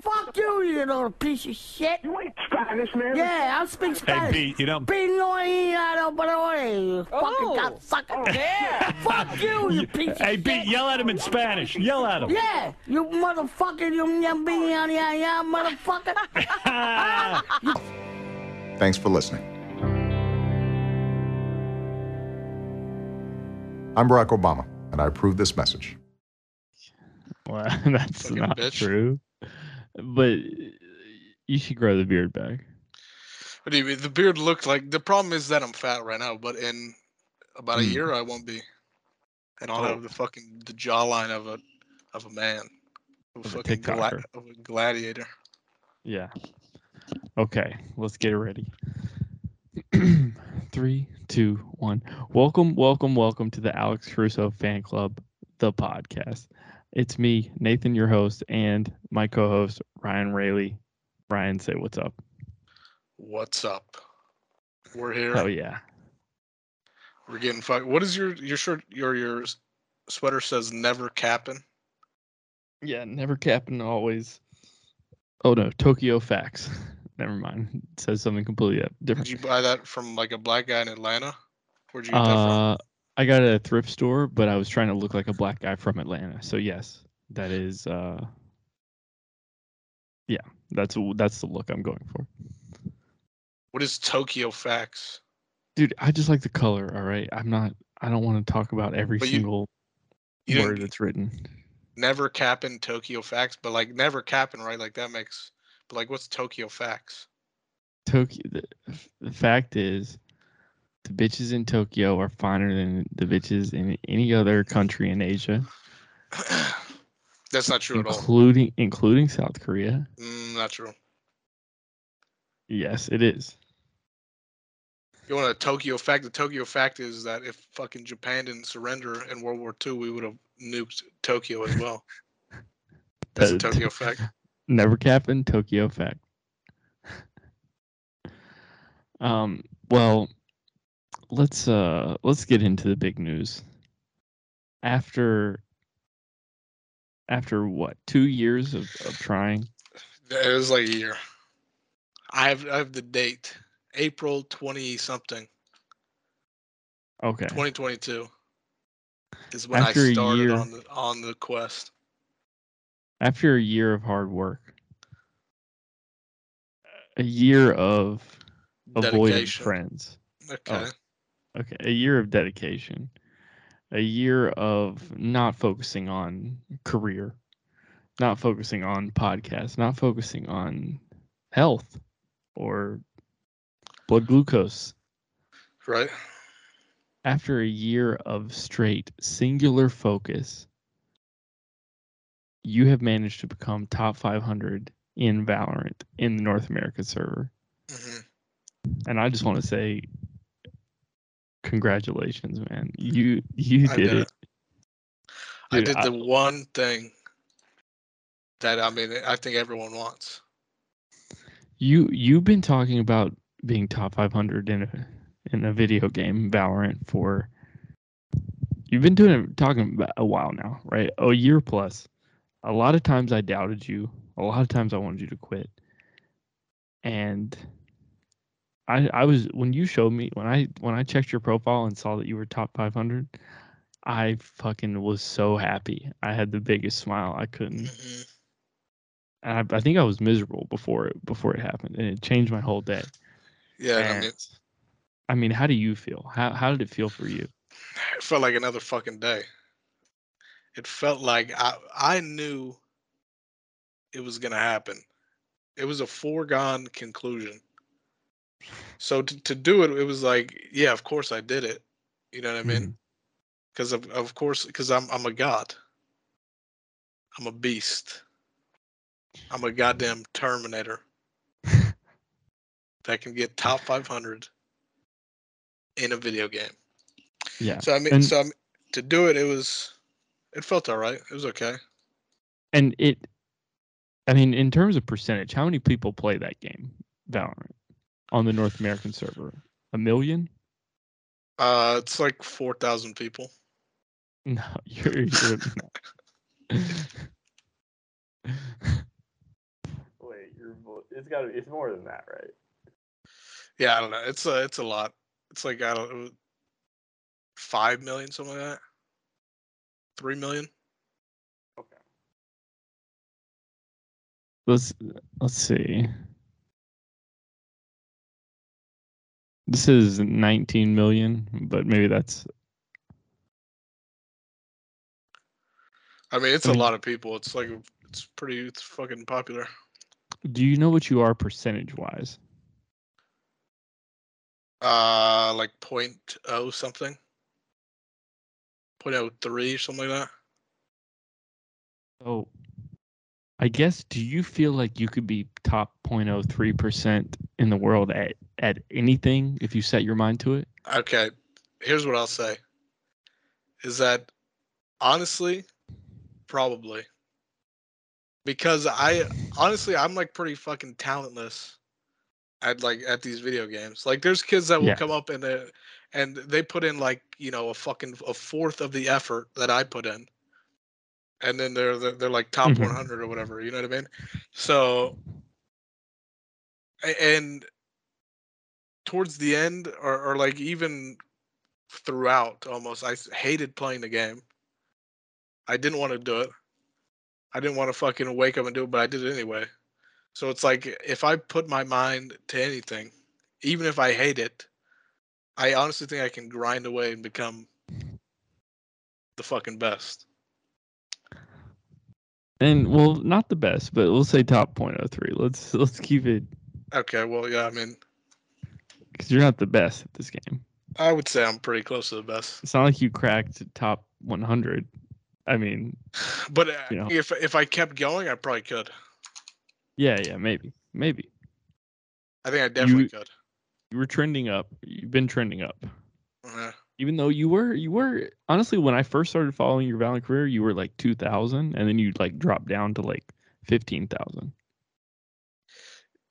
Fuck you, you little piece of shit. You ain't Spanish, man. Yeah, I speak Spanish. Hey, Spanish. Pete, you don't. Pinoy, but you oh. fucking Oh. cocksucker. Yeah. Fuck you, you piece of Hey, shit. Hey, Pete, yell at him in Spanish. Yell at him. Yeah, you motherfucker, you yum, yum, yum, yum, motherfucker. Thanks for listening. I'm Barack Obama, and I approve this message. Well, that's Fucking not bitch. true. But you should grow the beard back. What do you mean? The beard looked like the problem is that I'm fat right now, but in about a Hmm. year I won't be, and I'll Oh. have the fucking the jawline of a of a man, of a Of a gla- of a gladiator. Yeah. Okay, let's get ready. Three, two, one. Welcome, welcome, welcome to the Alex Crusoe Fan Club, the podcast. It's me, Nathan, your host, and my co-host Ryan Railey. Ryan, say what's up. What's up? We're here. Oh yeah. We're getting fucked. What is your your shirt? Your your sweater says never capping. Yeah, never capping, always. Oh no, Tokyo Facts. Never mind. It says something completely different. Did you buy that from like a black guy in Atlanta? Where'd you get that from? Uh, I got it at a thrift store, but I was trying to look like a black guy from Atlanta. So yes, that is. uh Yeah, that's that's the look I'm going for, What is Tokyo Facts? dude. I just like the color. All right, I'm not. I don't want to talk about every you- single You word that's written. never capping Tokyo Facts, but like never capping, right? Like that makes. But like, what's Tokyo Facts? Tokyo. The, the fact is, the bitches in Tokyo are finer than the bitches in any other country in Asia, That's not true at all. including including South Korea. Mm, not true. Yes, it is. You want a Tokyo fact? The Tokyo fact is that if fucking Japan didn't surrender in World War II, we would have nuked Tokyo as well. That's a That- Tokyo fact. Never capping Tokyo fact. um. Well, let's uh let's get into the big news. After after what two years of, of trying It was like a year. I have I have the date, April twenty something, okay twenty twenty two, is when After I started year- on the on the quest. after a year of hard work a year of avoiding friends Okay. Okay a year of dedication a year of not focusing on career not focusing on podcasts not focusing on health or blood glucose. Right. after a year of straight singular focus you have managed to become top 500 in valorant in the north america server. Hmm and i just want to say congratulations man you you did did it it. I did I- the one thing that I mean I think everyone wants. You you've been talking about being top 500 in a in a video game, Valorant, for you've been doing talking about a while now, right? A year plus. A lot of times I doubted you. A lot of times I wanted you to quit. And I I was when you showed me when I when I checked your profile and saw that you were top 500, I fucking was so happy. I had the biggest smile. I couldn't Mhm. and I, I think I was miserable before it before it happened, and it changed my whole day. Yeah, I mean, I mean, how do you feel? How how did it feel for you? it felt like another fucking day. It felt like I I knew it was gonna happen. It was a foregone conclusion. So to, to do it, it was like, yeah, of course I did it. You know what I mean? Mm-hmm. Because of of course, because I'm I'm a god. I'm a beast. I'm a goddamn Terminator that can get top 500 in a video game. Yeah, So I mean, And- so I mean, to do it, it was, it felt all right. It was okay. and it, I mean, in terms of percentage, how many people play that game, Valorant, on the North American server? A million? Uh, it's like 4,000 people. No, you're, you're not. it's got. It's more than that, right? Yeah, I don't know. It's a it's a lot. It's like I don't five million, something like that. Three million. Okay. Let's let's see. This is 19 million, but maybe that's I mean, it's a lot of people. It's like it's pretty. It's fucking popular. Do you know what you are percentage wise? Uh, like point oh something. Point oh three, something like that. Oh, I guess do you feel like you could be top 0.03% in the world at at anything if you set your mind to it? Okay, here's what I'll say. Is that honestly, probably. Because I honestly I'm like pretty fucking talentless at like at these video games. Like there's kids that will Yeah. come up and they and they put in like, you know, a fucking a fourth of the effort that I put in. And then they're they're, they're like top Mhm. 100 or whatever, you know what I mean? So and towards the end or, or like even throughout almost i hated playing the game. I didn't want to do it. I didn't want to fucking wake up and do it but i did it anyway. So it's like if i put my mind to anything even if i hate it i honestly think i can grind away and become the fucking best. And well, not the best, but we'll say top 0.03. Let's let's keep it okay well yeah i mean cuz you're not the best at this game. i would say i'm pretty close to the best It's not like you cracked top 100. I mean, but uh, You know. if if i kept going i probably could yeah, yeah, maybe. Maybe. i think i definitely You- could You were trending up. You've been trending up. Uh, even though you were you were honestly when I first started following your Valorant career, you were like two thousand, and then you like dropped down to like fifteen thousand.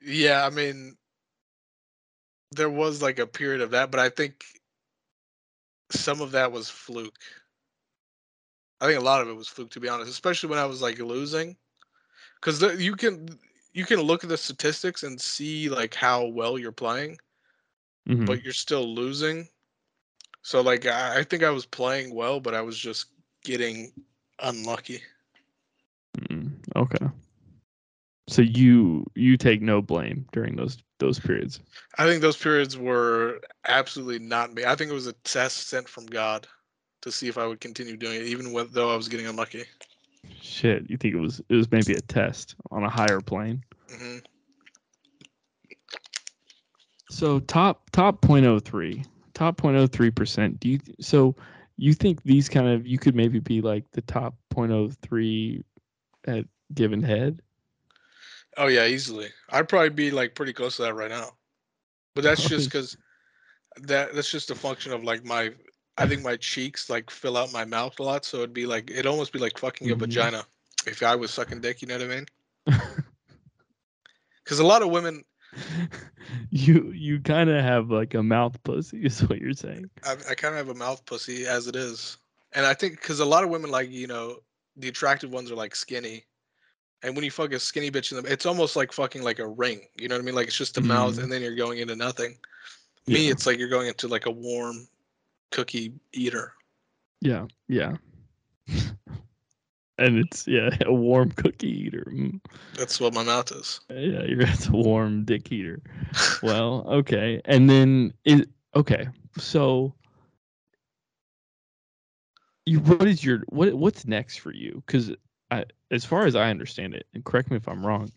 Yeah, I mean, there was like a period of that, but I think some of that was fluke. I think a lot of it was fluke, to be honest, especially when I was like losing, because you can you can look at the statistics and see like how well you're playing, Mhm. but you're still losing. So like I, I think I was playing well, but I was just getting unlucky. Mm, okay. So you you take no blame during those those periods. I think those periods were absolutely not me. I think it was a test sent from God to see if I would continue doing it, even when, though I was getting unlucky. Shit, you think it was it was maybe a test on a higher plane? hmm So top top 0.03, top 0.03 percent. Do you so you think these kind of you could maybe be like the top 0.03 at given head? Oh yeah, easily. I'd probably be like pretty close to that right now. But that's just because that that's just a function of like my. I think my cheeks like fill out my mouth a lot, so it'd be like it'd almost be like fucking a Mhm. vagina if I was sucking dick. You know what I mean? Because a lot of women, you you kind of have like a mouth pussy is what you're saying I, I kind of have a mouth pussy as it is, and I think because a lot of women like you know the attractive ones are like skinny, and when you fuck a skinny bitch in them, it's almost like fucking like a ring. You know what I mean? Like it's just a mouth, Mhm. and then you're going into nothing. Me, Yeah. it's like you're going into like a warm cookie eater. yeah yeah and it's yeah a warm cookie eater mm. That's what my mouth is. yeah you're it's a warm dick eater well okay and then it okay so you what is your what what's next for you because I, as far as i understand it and correct me if i'm wrong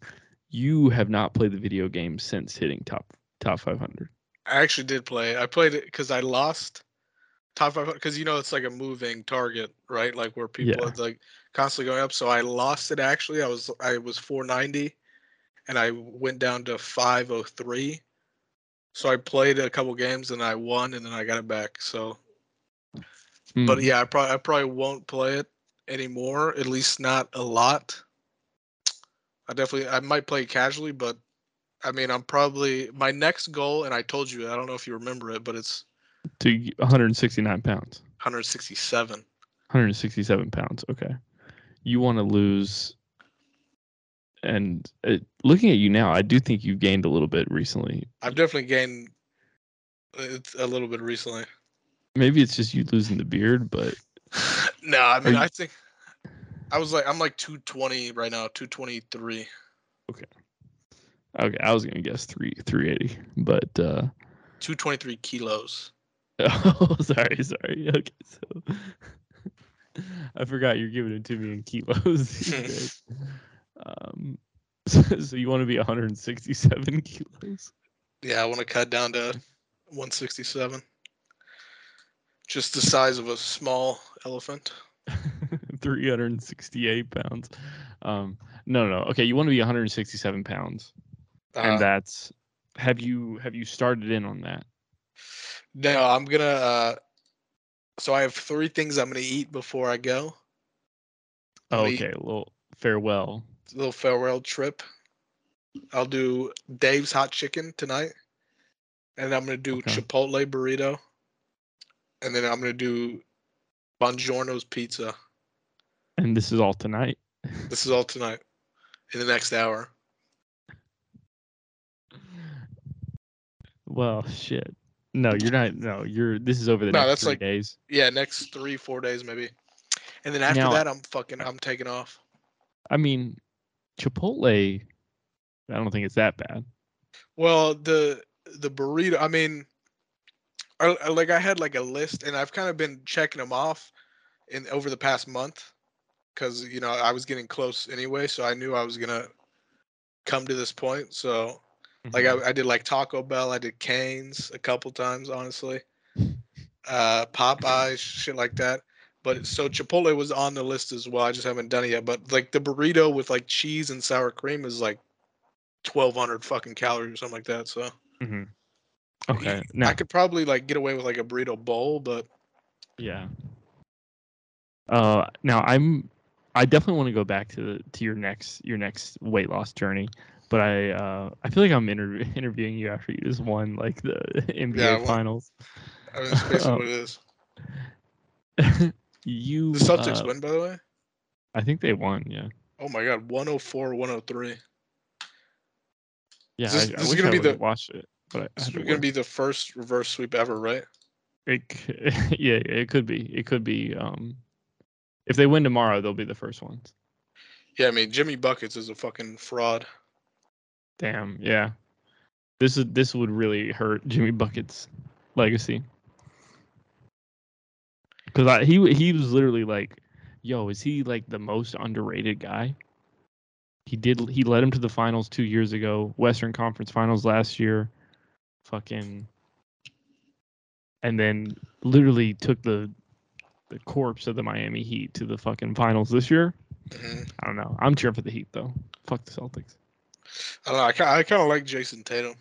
you have not played the video game since hitting top top 500 I actually did play. I played it because I lost top five because you know it's like a moving target, right? Like where people Yeah. are like constantly going up. So I lost it actually. I was I was 490, and I went down to 503. So I played a couple games and I won, and then I got it back. So, but Hmm. yeah, I probably I probably won't play it anymore. At least not a lot. I definitely I might play casually, but I mean I'm probably my next goal, and I told you I don't know if you remember it, but it's to 169 pounds 167. 167 pounds okay you want to lose and uh, looking at you now, I do think you've gained a little bit recently. I've definitely gained a little bit recently. Maybe it's just you losing the beard, but no, I mean you- I think I was like I'm like 220 right now, 223. okay, Okay, I was gonna guess three three eighty, but uh 223 kilos. oh, sorry, sorry. Okay, so I forgot you're giving it to me in kilos. um, so, so you want to be 167 kilos? Yeah, I want to cut down to 167. Just the size of a small elephant. 368 pounds. Um, no, no. Okay, you want to be 167 pounds, Uh, and that's. Have you have you started in on that? no, I'm gonna. Uh, so I have three things I'm gonna eat before I go. We- okay, a little farewell. A little farewell trip. I'll do Dave's hot chicken tonight, and I'm gonna do Okay. Chipotle burrito, and then I'm gonna do Bongiorno's pizza. And this is all tonight. This is all tonight, in the next hour. Well, shit. No, you're not. No, you're. This is over the No, next that's three like- days. Yeah, next three four days maybe, and then after Now- that I'm fucking I'm taking off. I mean, Chipotle. I don't think it's that bad. Well, the the burrito. I mean, I, I- like I had like a list, and I've kind of been checking them off in over the past month, because you know I was getting close anyway, so I knew I was gonna come to this point. So like Mhm. I, I did like Taco Bell, I did Canes a couple times, honestly. Uh, Popeyes, shit like that. But so Chipotle was on the list as well. I just haven't done it yet. But like the burrito with like cheese and sour cream is like twelve hundred fucking calories or something like that. So Mhm. Okay. Now, I could probably like get away with like a burrito bowl, but Yeah. Uh, now I'm, I definitely want to go back to the, to your next your next weight loss journey, but I uh I feel like I'm interv- interviewing you after you just won like the NBA Yeah, well- finals. I mean that's basically Oh. what it is. you The Celtics uh, win, by the way. I think they won. Yeah. Oh my god, 104, 103. Yeah. This- I, I is gonna I be the- watch it, but I, I This had is to be the first reverse sweep ever, right? It, yeah, it could be. It could be. Um, if they win tomorrow, they'll be the first ones. Yeah, I mean Jimmy Buckets is a fucking fraud. Damn. Yeah. This is this would really hurt Jimmy Bucket's legacy. Cause he he was literally like, yo, is he like the most underrated guy? He did he led him to the finals two years ago, Western Conference Finals last year, fucking, and then literally took the the corpse of the Miami Heat to the fucking finals this year. hmm I don't know. I'm cheering for the Heat though. Fuck the Celtics. I don't know. I, I kind of like Jayson Tatum.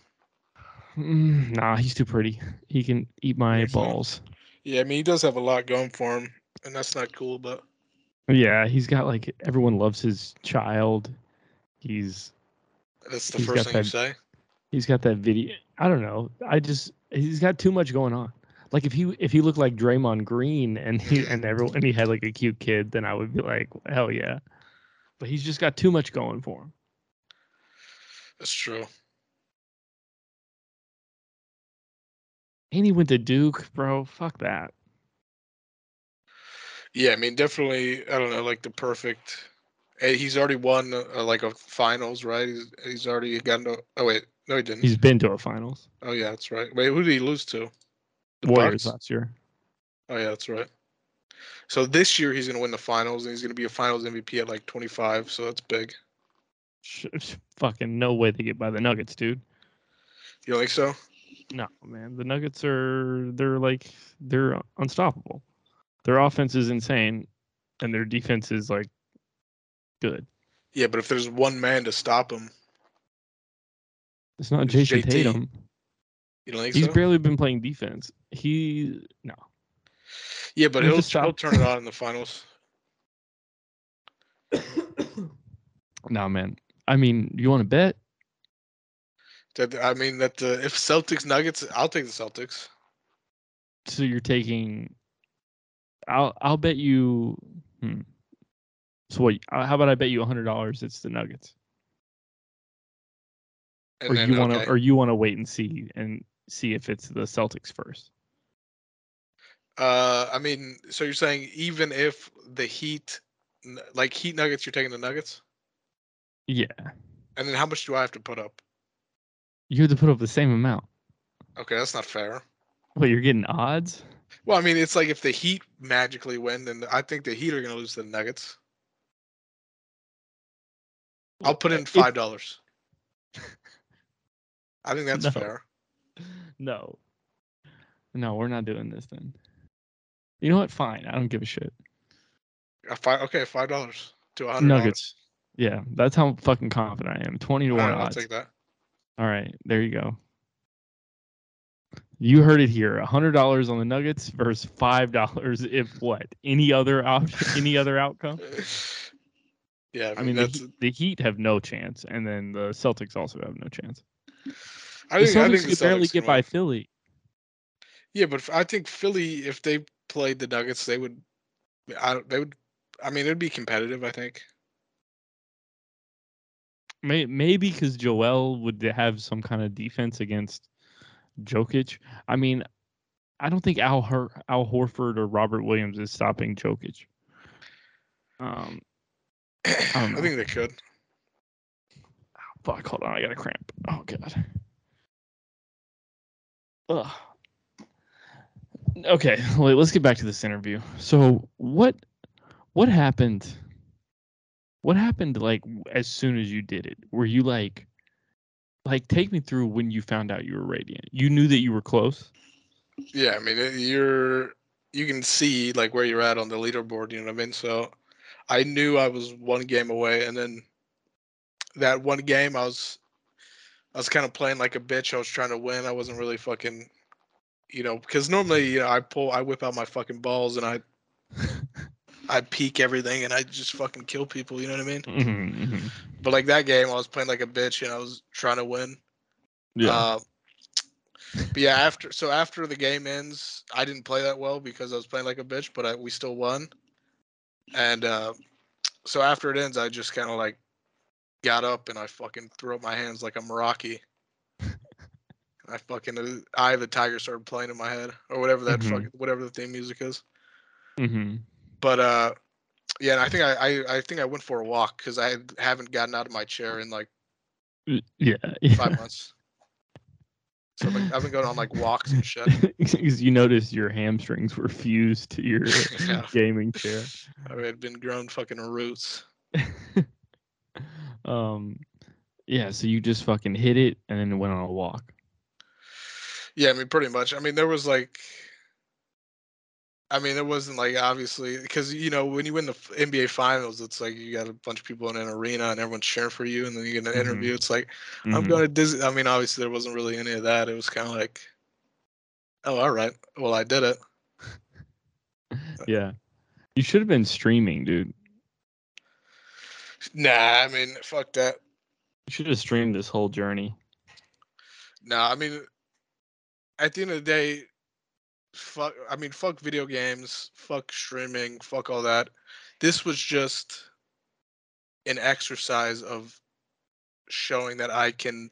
Mm, nah, he's too pretty. He can eat my balls. Yeah, I mean he does have a lot going for him, and that's not cool. But Yeah, he's got like everyone loves his child. He's that's the first thing you say. he's got that video. I don't know. I just he's got too much going on. Like if he if he looked like Draymond Green and he and everyone and he had like a cute kid, then I would be like, hell yeah. But he's just got too much going for him. That's true. And he went to Duke, bro. Fuck that. Yeah, I mean definitely. I don't know, like the perfect. He's already won uh, like a finals, right? He's he's already gotten. To, oh wait, no, he didn't. He's been to a finals. oh yeah, that's right. Wait, who did he lose to? The Warriors Bucks? last year. Oh yeah, that's right. So this year he's gonna win the finals, and he's gonna be a finals MVP at like 25. So that's big. Fucking no way they get by the Nuggets, dude. You don't think so? No, man. The Nuggets are they're like they're unstoppable. Their offense is insane, and their defense is like good. Yeah, but if there's one man to stop him, It's not It's Jayson JT. Tatum. you don't think He's so? barely been playing defense. He no. yeah, but he'll he'll turn it on in the finals. No, man. I mean, you want to bet? That I mean that the if Celtics Nuggets, I'll take the Celtics. So you're taking. I'll I'll bet you. Hmm. So what? How about I bet you a hundred dollars? It's the Nuggets. And or then, you want to okay. or you want to wait and see and see if it's the Celtics first. Uh, I mean, so you're saying even if the Heat, like Heat Nuggets, you're taking the Nuggets, Yeah, and then how much do I have to put up? you have to put up the same amount. Okay, that's not fair. Well, you're getting odds. Well, I mean, it's like if the Heat magically win, then I think the Heat are going to lose to the Nuggets. I'll put in five dollars. I think that's No. fair. No, no, we're not doing this then. You know what? Fine. I don't give a shit. Uh, Five, okay, five dollars to a hundred. Nuggets. Yeah, that's how fucking confident I am. Twenty to one right, I'll take that. All right, there you go. You heard it here. A hundred dollars on the Nuggets versus five dollars if what? Any other option? Any other outcome? Yeah, I I mean, mean, the, the Heat have no chance, and then the Celtics also have no chance. I The think, I think could barely Celtics get by. Philly. Yeah, but I think Philly, if they played the Nuggets, they would. I they would. I mean, it'd be competitive. I think. Maybe because Joel would have some kind of defense against Jokic. I mean, I don't think Al Al Horford or Robert Williams is stopping Jokic. Um, I, don't think they could. Fuck, hold on, I got a cramp. Oh god. Ugh. Okay, wait, let's get back to this interview. So, what what happened? What happened like as soon as you did it? Were you like like take me through when you found out you were radiant? You knew that you were close? Yeah, I mean, you're you can see like where you're at on the leaderboard. You know what I mean? So, I knew I was one game away, and then that one game I was I was kind of playing like a bitch. I was trying to win. I wasn't really fucking, you know, because normally you know I pull I whip out my fucking balls and I I peek everything and I just fucking kill people. You know what I mean? Mhm, mhm. But like that game, I was playing like a bitch and I was trying to win. Yeah. Uh, but yeah, after so after the game ends, I didn't play that well because I was playing like a bitch, but I, we still won. And uh, so after it ends, I just kind of like got up and I fucking threw up my hands like I'm Rocky. I fucking I the Tiger started playing in my head or whatever that Mhm. fucking whatever the theme music is. Mhm. But uh, yeah, and I think I I, I think I went for a walk because I haven't gotten out of my chair in like Yeah. yeah. five months. So I've been, I've been going on like walks and shit. Because you noticed your hamstrings were fused to your Yeah. gaming chair. I had been grown fucking roots. Um, yeah. So you just fucking hit it and then it went on a walk. Yeah, I mean, pretty much. I mean, there was like, I mean, it wasn't like obviously because you know when you win the NBA finals, it's like you got a bunch of people in an arena and everyone's cheering for you, and then you get an Mhm. interview. It's like I'm Mhm. going to Disney. I mean, obviously there wasn't really any of that. It was kind of like, oh, all right, well, I did it. Yeah. You should have been streaming, dude. Nah, I mean, fuck that. You should have streamed this whole journey. Nah, I mean, at the end of the day, fuck. I mean, fuck video games, fuck streaming, fuck all that. This was just an exercise of showing that I can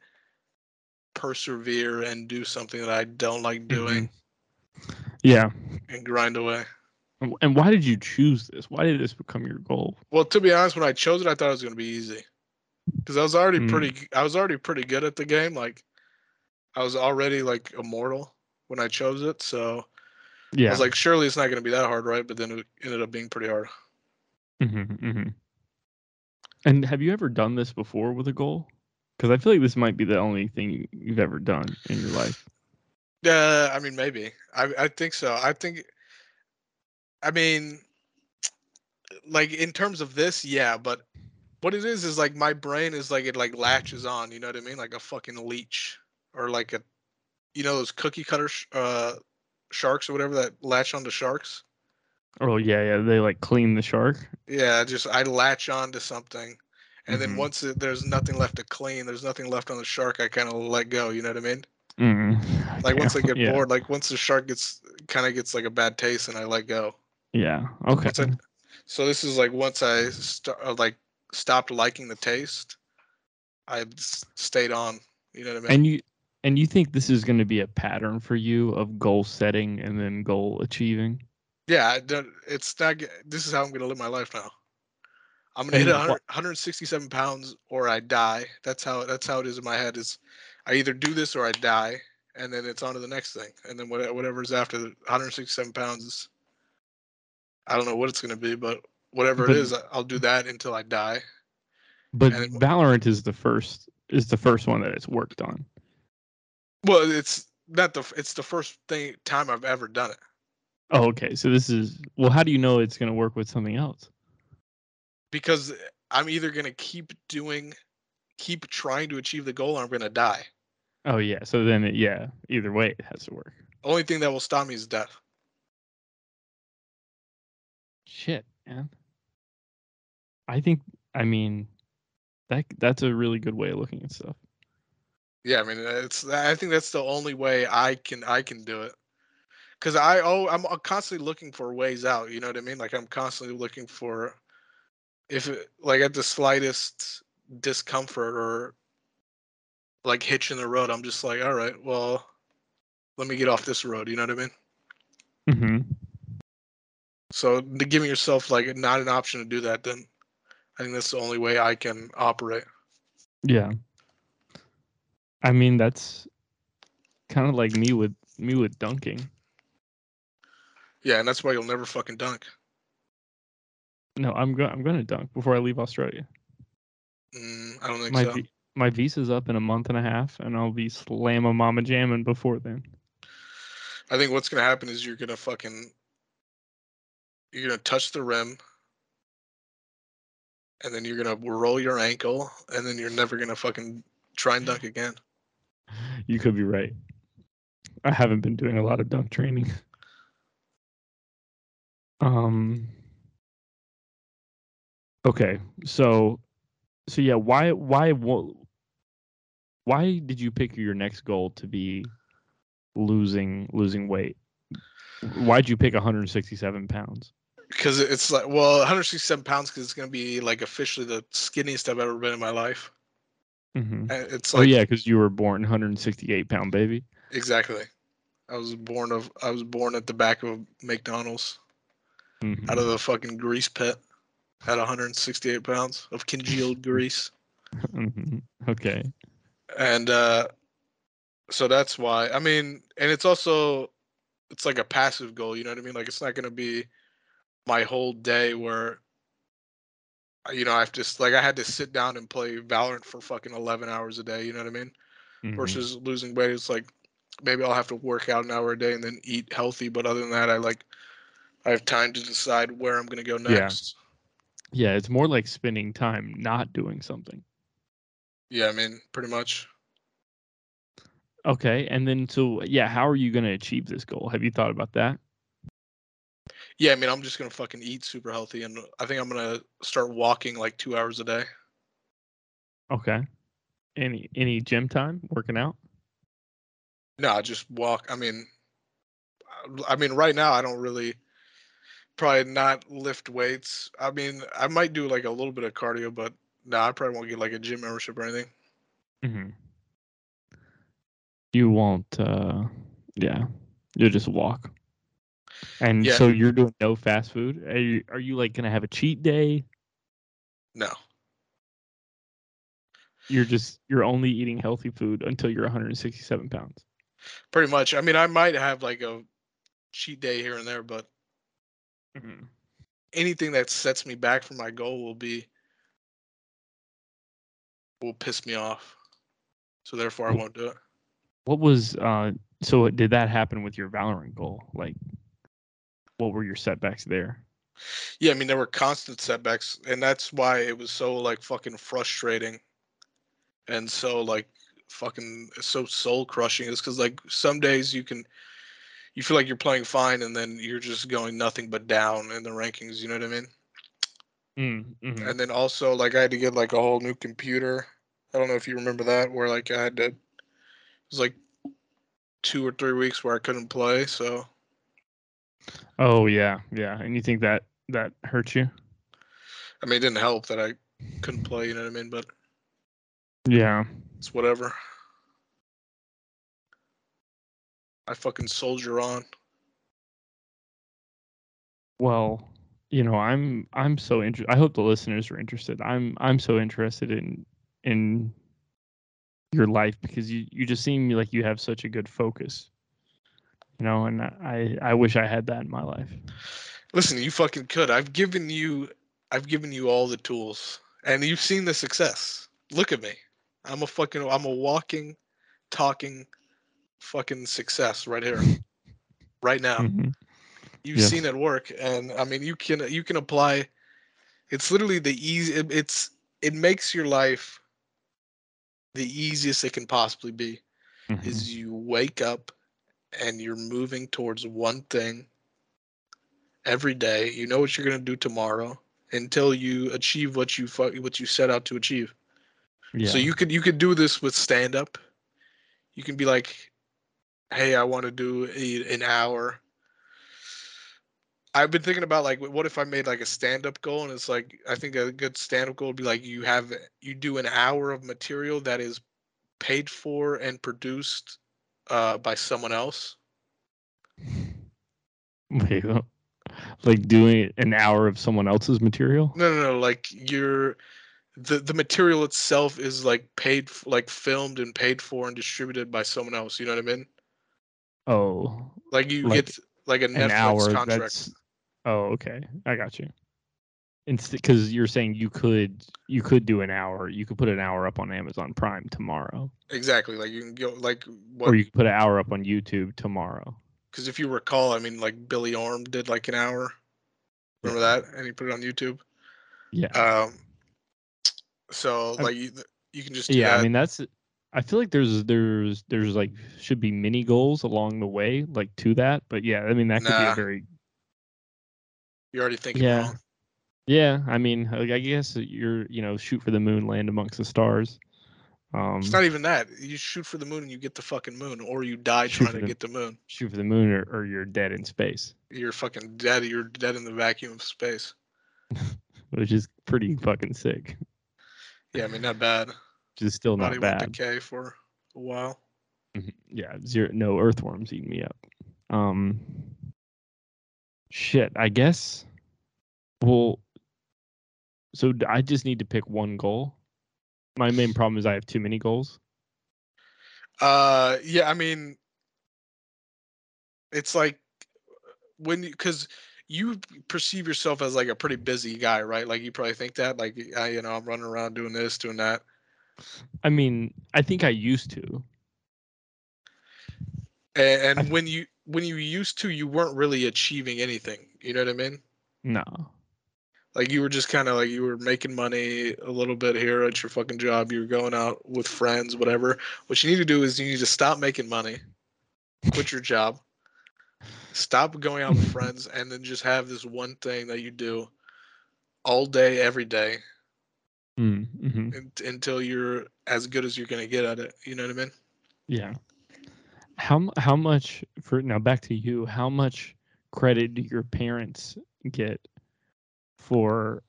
persevere and do something that I don't like mm-hmm. doing Yeah. and grind away. And- why did you choose this? Why did this become your goal? Well, to be honest, when I chose it, I thought it was going to be easy because I was already Mm. pretty. I was already pretty good at the game. Like, I was already like immortal when I chose it. So I Yeah. was like, surely it's not going to be that hard, right? But then it ended up being pretty hard. Mm-hmm, mm-hmm. And have you ever done this before with a goal? Because I feel like this might be the only thing you- you've ever done in your life. Uh, I mean, maybe. I I think so. I think. I mean, like in terms of this, yeah. But what it is is like my brain is like it like latches on. You know what I mean? Like a fucking leech or like a, you know, those cookie cutter sh- uh sharks or whatever that latch onto sharks. Oh yeah, yeah. They like clean the shark. Yeah, just I latch on to something, and Mhm. then once it, there's nothing left to clean, there's nothing left on the shark. I kind of let go. You know what I mean? Mm. Like once I get yeah. bored, like once the shark gets kind of gets like a bad taste, and I let go. Yeah. Okay. Once I- so this is like once I st- uh, like stopped liking the taste, I stayed on You know what I mean? And you and you think this is going to be a pattern for you of goal setting and then goal achieving? yeah, I don't, it's not. This is how I'm gonna live my life now. I'm gonna hit 100, 167 pounds or I die. That's how that's how it is in my head. Is I either do this or I die, and then it's on to the next thing, and then what- whatever's after the 167 pounds is. I don't know what it's gonna be, but whatever But- it is, I'll do that until I die. But it- Valorant is the first is the first one that it's worked on. Well, it's not the it's the first thing time I've ever done it. Oh, okay. So this is well. How do you know it's going to work with something else? because I'm either gonna keep doing, keep trying to achieve the goal, or I'm gonna die. Oh yeah. So then it, yeah. Either way, it has to work. Only thing that will stop me is death. Shit, man. I think. I mean, that that's a really good way of looking at stuff. Yeah, I mean, it's. I think that's the only way I can I can do it. Cause I oh I'm constantly looking for ways out. You know what I mean? Like I'm constantly looking for, if it, like at the slightest discomfort or like hitch in the road, I'm just like, all right, well, let me get off this road. You know what I mean? Mm-hmm. So giving yourself like not an option to do that, then I think that's the only way I can operate. Yeah. I mean, that's kind of like me with me with dunking. Yeah, and that's why you'll never fucking dunk. No, I'm going. I'm going to dunk before I leave Australia. Mm, I don't think My so. vi- my visa's up in a month and a half, and I'll be slamma mama jamming before then. I think what's gonna happen is you're gonna fucking you're gonna touch the rim, and then you're gonna roll your ankle, and then you're never gonna fucking try and dunk again. You could be right. I haven't been doing a lot of dunk training. Um. Okay, so, so yeah, why, why, why did you pick your next goal to be losing losing weight? Why'd you pick 167 pounds? Because it's like, well, 167 pounds, because it's gonna be like officially the skinniest I've ever been in my life. hmm And It's oh yeah, because you were born 168 pound baby. exactly. I was born of I was born at the back of McDonald's Mhm. out of the fucking grease pit at 168 pounds of congealed grease. Mhm. Okay. and uh so that's why i mean and it's also it's like a passive goal you know what i mean like it's not going to be my whole day where you know i've just like i had to sit down and play valorant for fucking 11 hours a day you know what i mean Mhm. versus losing weight it's like maybe i'll have to work out an hour a day and then eat healthy but other than that i like i have time to decide where i'm going to go next. Yeah. Yeah, it's more like spending time not doing something. yeah i mean pretty much Okay, and then so yeah, how are you going to achieve this goal? Have you thought about that? Yeah i mean i'm just going to fucking eat super healthy and i think i'm going to start walking like two hours a day Okay. Any any gym time working out? No, I just walk. I mean, I mean, right now I don't really, probably not lift weights. I mean, I might do like a little bit of cardio, but no, I probably won't get like a gym membership or anything. Mm-hmm. You won't. uh Yeah, you'll just walk. And Yeah. so you're doing no fast food. Are you are you like gonna have a cheat day? No, You're just you're only eating healthy food until you're 167 pounds. pretty much. I mean, I might have like a cheat day here and there, but Mhm. anything that sets me back from my goal will be will piss me off. So therefore, I won't do it. What was uh? So did that happen with your Valorant goal? Like, what were your setbacks there? Yeah, I mean there were constant setbacks, and that's why it was so like fucking frustrating, and so like fucking so soul crushing. Is because like some days you can, you feel like you're playing fine, and then you're just going nothing but down in the rankings. You know what I mean? Mm, mhm. And then also like I had to get like a whole new computer. I don't know if you remember that, where like I had to. It was like two or three weeks where I couldn't play. So Oh yeah, yeah. And you think that that hurt you? I mean, it didn't help that I couldn't play. You know what I mean? But Yeah. it's whatever. I fucking soldier on. Well, you know, I'm I'm so interested. I hope the listeners are interested. I'm I'm so interested in in your life because you you just seem like you have such a good focus. You know, and I I wish I had that in my life. Listen, you fucking could. I've given you I've given you all the tools and you've seen the success. Look at me. I'm a fucking I'm a walking talking fucking success right here. right now. Mhm. You've Yes. seen it work and I mean you can you can apply it's literally the easy it, it's it makes your life the easiest it can possibly be Mhm. is you wake up and you're moving towards one thing every day. You know what you're gonna do tomorrow until you achieve what you fu- what you set out to achieve. yeah. So you could you could do this with stand up. You can be like, "Hey, I want to do a, an hour." I've been thinking about like, what if I made like a stand up goal, and it's like I think a good stand up goal would be like you have you do an hour of material that is paid for and produced uh, by someone else. Wait, like doing an hour of someone else's material? No, no, no. Like you're the the material itself is like paid, like filmed and paid for and distributed by someone else. You know what I mean? Oh, Like you Like get like a an Netflix hour. contract. Oh, okay. I got you. Because you're saying you could you could do an hour. You could put an hour up on Amazon Prime tomorrow, Exactly. Like you can go like or you could put an hour up on YouTube tomorrow. Because if you recall, I mean, like Billy Arm did like an hour. Remember that? And he put it on YouTube. Yeah. Um. So I- like you, you can just do yeah. that. I mean, that's. I feel like there's there's there's like should be mini goals along the way, like to that. But yeah, I mean that could be a very you're already thinking Yeah. wrong. Yeah. I mean, I guess you're you know shoot for the moon, land amongst the stars. Um, It's not even that. You shoot for the moon and you get the fucking moon, or you die trying to the- get the moon. shoot for the moon, or, or you're dead in space, You're fucking dead. You're dead in the vacuum of space. which is pretty fucking sick. Yeah, I mean, not bad. Which is still Body not went bad. decay for a while. Mhm. Yeah, zero no earthworms eating me up. Um shit, I guess well so I just need to pick one goal. My main problem is I have too many goals. Uh, yeah, I mean, it's like when you because you perceive yourself as like a pretty busy guy, right? Like you probably think that, like, I, you know, I'm running around doing this, doing that. I mean, I think I used to. And, I- and when you when you used to, you weren't really achieving anything. You know what I mean? No. Like you were just kind of like you were making money a little bit here at your fucking job. You were going out with friends, whatever. What you need to do is you need to stop making money, quit your job, stop going out with friends, and then just have this one thing that you do all day, every day, Mm, mhm. un- until you're as good as you're gonna get at it. You know what I mean? Yeah. How how much for now back to you, how much credit do your parents get for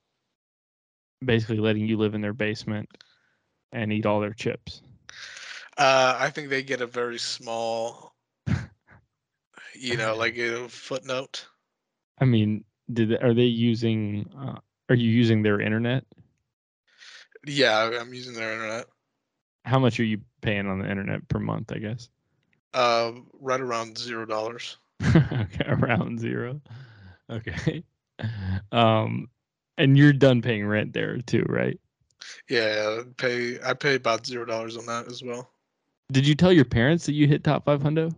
basically letting you live in their basement and eat all their chips? Uh, I think they get a very small, you know, like a footnote. I mean, did they- are they using uh, are you using their internet? Yeah, I'm using their internet. How much are you paying on the internet per month, I guess? Uh, right around zero dollars. okay, around zero. Okay. Um and you're done paying rent there too, right? Yeah, I pay I pay about zero dollars on that as well. Did you tell your parents that you hit top 500?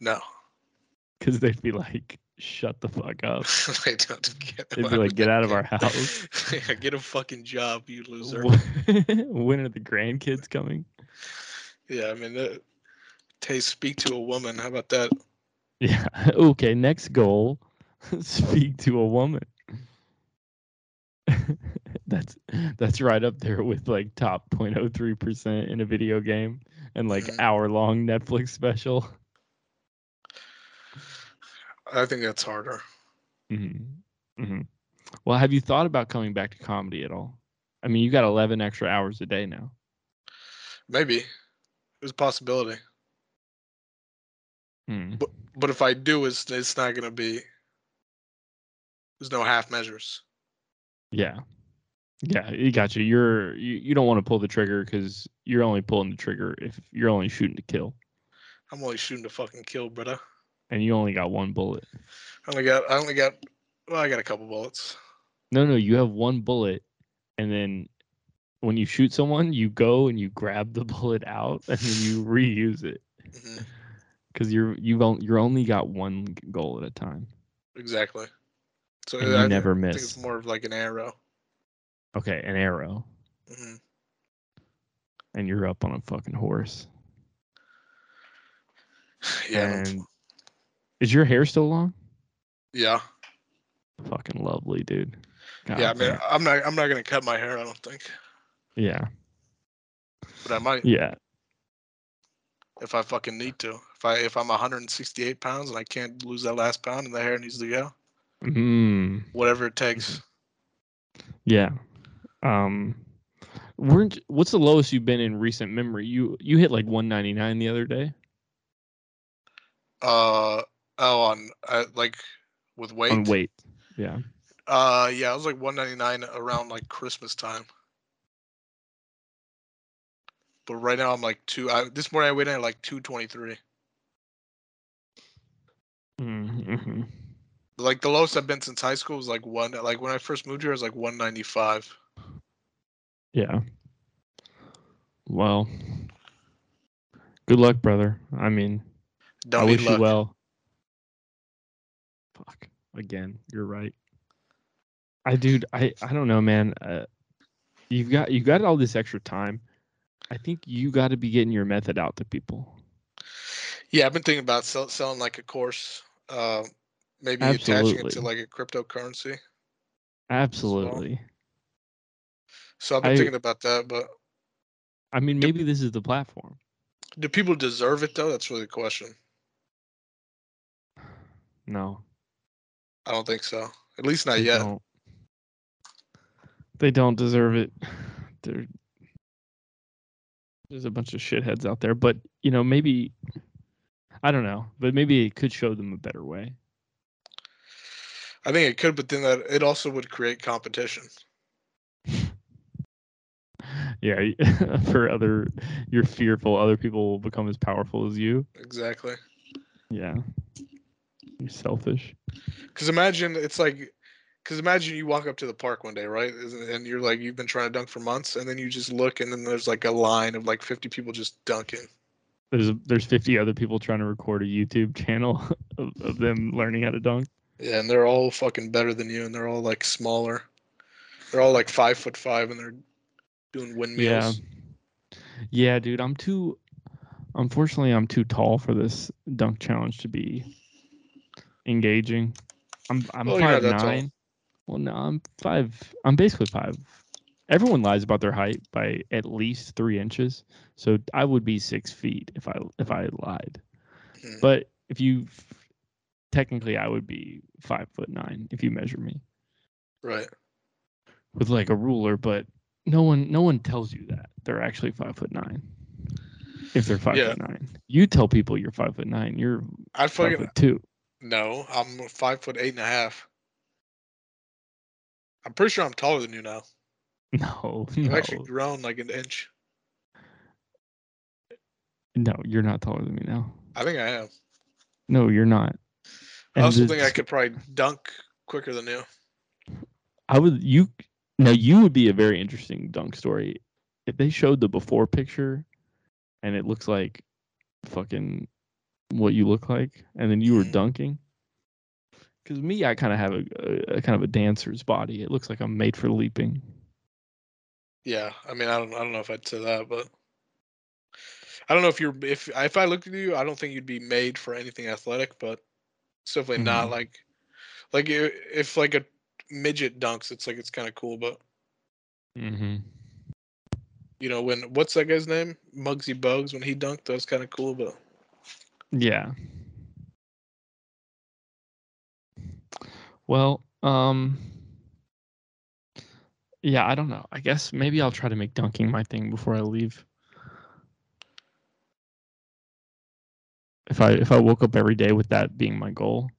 No, Because they'd be like, shut the fuck up. they don't get. They'd be like, get out of our house. yeah, get a fucking job, you loser. when are the grandkids coming? Yeah, I mean, Tay, speak to a woman. How about that? Yeah. Okay. Next goal speak to a woman. that's that's right up there with like top 0.03% in a video game and like Mhm. hour long Netflix special. I think that's harder. hmm hmm Well, have you thought about coming back to comedy at all? I mean, you got 11 extra hours a day now. Maybe there's a possibility. Hmm. But if I do, it's it's not gonna be. There's no half measures. Yeah. Yeah, you got you. You're you, you don't want to pull the trigger because you're only pulling the trigger if you're only shooting to kill, I'm only shooting to fucking kill, brother. and you only got one bullet. I only got I only got well, I got a couple bullets. No, no, you have one bullet, and then when you shoot someone, you go and you grab the bullet out, and then you reuse it hmm because you're you've only you're only got one goal at a time. Exactly. So And you I never miss. it's more of like an arrow. Okay, an arrow, hmm and you're up on a fucking horse. Yeah. And is your hair still long? Yeah. Fucking lovely, dude. God yeah. I mean, I'm not I'm not gonna cut my hair. I don't think, yeah, but I might yeah. if I fucking need to. If I if I'm 168 pounds and I can't lose that last pound and the hair needs to go, Mm, whatever it takes. yeah. Um, weren't what's the lowest you've been in recent memory? You you hit like 199 the other day Uh oh, on uh, like with weight. on weight. Yeah. Uh, yeah, I was like 199 around like Christmas time. But right now I'm like two. I, this morning I weighed in at like 223. Mm-hmm. Like the lowest I've been since high school was like one. Like when I first moved here, it was like 195. Yeah. Well, good luck, brother. I mean, Don't I wish luck. you well. Fuck. Again, you're right. I dude, I I don't know, man. Uh, you've got you got all this extra time. I think you got to be getting your method out to people. Yeah, I've been thinking about sell, selling like a course. Uh, maybe attaching it to like a cryptocurrency. Absolutely. So I've been I- thinking about that. But I mean, maybe this is the platform. do people deserve it though? That's really the question. No, I don't think so. At least not they yet. don't. They don't deserve it. They're, there's a bunch of shitheads out there, but you know, maybe I don't know, but maybe it could show them a better way. I think it could, but then that it also would create competition. Yeah, for other, you're fearful other people will become as powerful as you. Exactly. Yeah, you're selfish. Because imagine it's like, because imagine you walk up to the park one day, right? And you're like, you've been trying to dunk for months, and then you just look, and then there's like a line of like 50 people just dunking. There's there's 50 other people trying to record a YouTube channel of, of them learning how to dunk. Yeah, and they're all fucking better than you, and they're all like smaller. They're all like five foot five, and they're doing windmills. Yeah, yeah, dude, I'm too unfortunately I'm too tall for this dunk challenge to be engaging. I'm I'm not five tall. nine. Well no, I'm five I'm basically five. Everyone lies about their height by at least three inches. So I would be six feet if I if I lied. Hmm. But if you technically I would be five foot nine if you measure me Right. with like a ruler, but no one no one tells you that they're actually five foot nine. If they're five Yeah. foot nine, you tell people you're five foot nine. You're I'd five fucking foot two. no. I'm five foot eight and a half. I'm pretty sure I'm taller than you now. No, I've no, actually grown like an inch. no. You're not taller than me now. I think I am. No, you're not. I also think I could probably dunk quicker than you. I would you now you would be a very interesting dunk story if they showed the before picture and it looks like fucking what you look like and then you were Mhm. dunking because me i kind of have a, a, a kind of a dancer's body it looks like i'm made for leaping Yeah, I mean, I don't, I don't know if I'd say that, but I don't know if you're, if if I looked at you, I don't think you'd be made for anything athletic, but it's definitely not Mhm. like, like if like a midget dunks, it's like it's kind of cool, but mm-hmm. you know when what's that guy's name? Muggsy Bogues when he dunked, that was kind of cool, but yeah well um yeah i don't know i guess maybe i'll try to make dunking my thing before i leave if I if I woke up every day with that being my goal,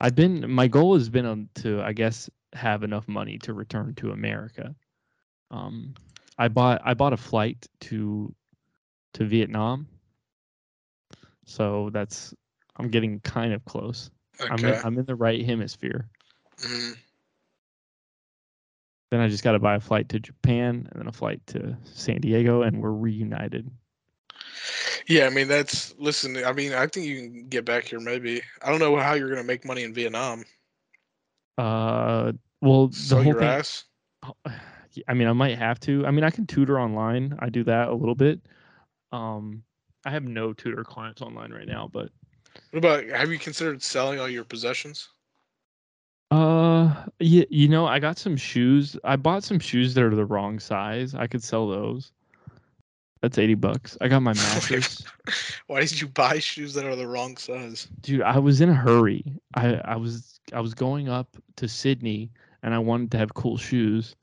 I've been my goal has been um, to I guess have enough money to return to America. Um, I bought I bought a flight to to Vietnam, so that's I'm getting kind of close. I'm in, I'm in the right hemisphere. Mhm. Then I just got to buy a flight to Japan and then a flight to San Diego, and we're reunited. Yeah, I mean that's listen. I mean, I think you can get back here. Maybe I don't know how you're gonna make money in Vietnam. Uh, well, the Sell whole thing. ass. I mean, I might have to. I mean, I can tutor online. I do that a little bit. Um, I have no tutor clients online right now, but What about? Have you considered selling all your possessions? uh, yeah, you know, I got some shoes. I bought some shoes that are the wrong size. I could sell those. That's eighty bucks. I got my mattress, Why did you buy shoes that are the wrong size? dude. I was in a hurry. I I was I was going up to Sydney, and I wanted to have cool shoes,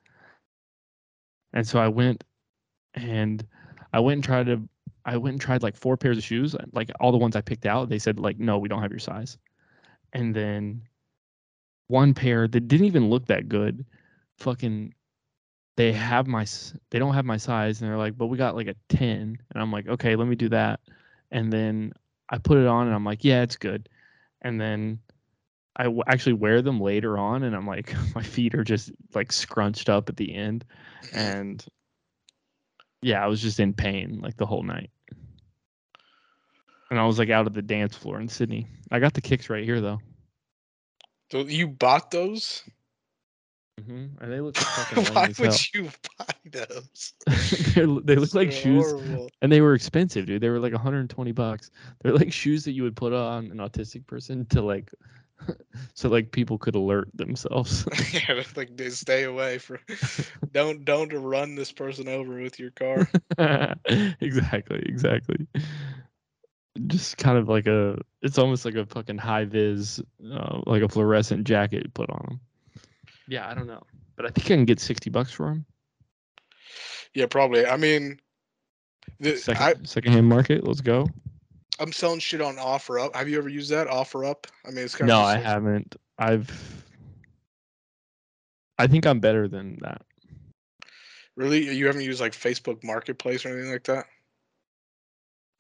and so I went, and I went and tried to. I went and tried like four pairs of shoes. Like all the ones I picked out, they said like, no, we don't have your size. And then one pair that didn't even look that good, fucking, they have my, they don't have my size, and they're like, but we got like a ten, and I'm like, okay, let me do that. And then I put it on, and I'm like, yeah, it's good. And then I w- actually wear them later on, and I'm like, my feet are just like scrunched up at the end, and yeah, I was just in pain like the whole night. And I was like out of the dance floor in Sydney. I got the kicks right here though. So you bought those? Hmm And they look fucking Why hell. would you buy those? They look like shoes, horrible. and they were expensive, dude. They were like 120 bucks. They're like shoes that you would put on an autistic person to like, so like people could alert themselves. yeah, like they stay away from. don't don't run this person over with your car. exactly, exactly. Just kind of like a, it's almost like a fucking high vis, uh, like a fluorescent jacket you put on them. Yeah, I don't know, but I think I can get 60 bucks for them. Yeah, probably. I mean, the, Second, I secondhand market. Let's go. I'm selling shit on OfferUp. Have you ever used that OfferUp? I mean, it's kind No, of I haven't. I've. I think I'm better than that. Really, you haven't used like Facebook Marketplace or anything like that?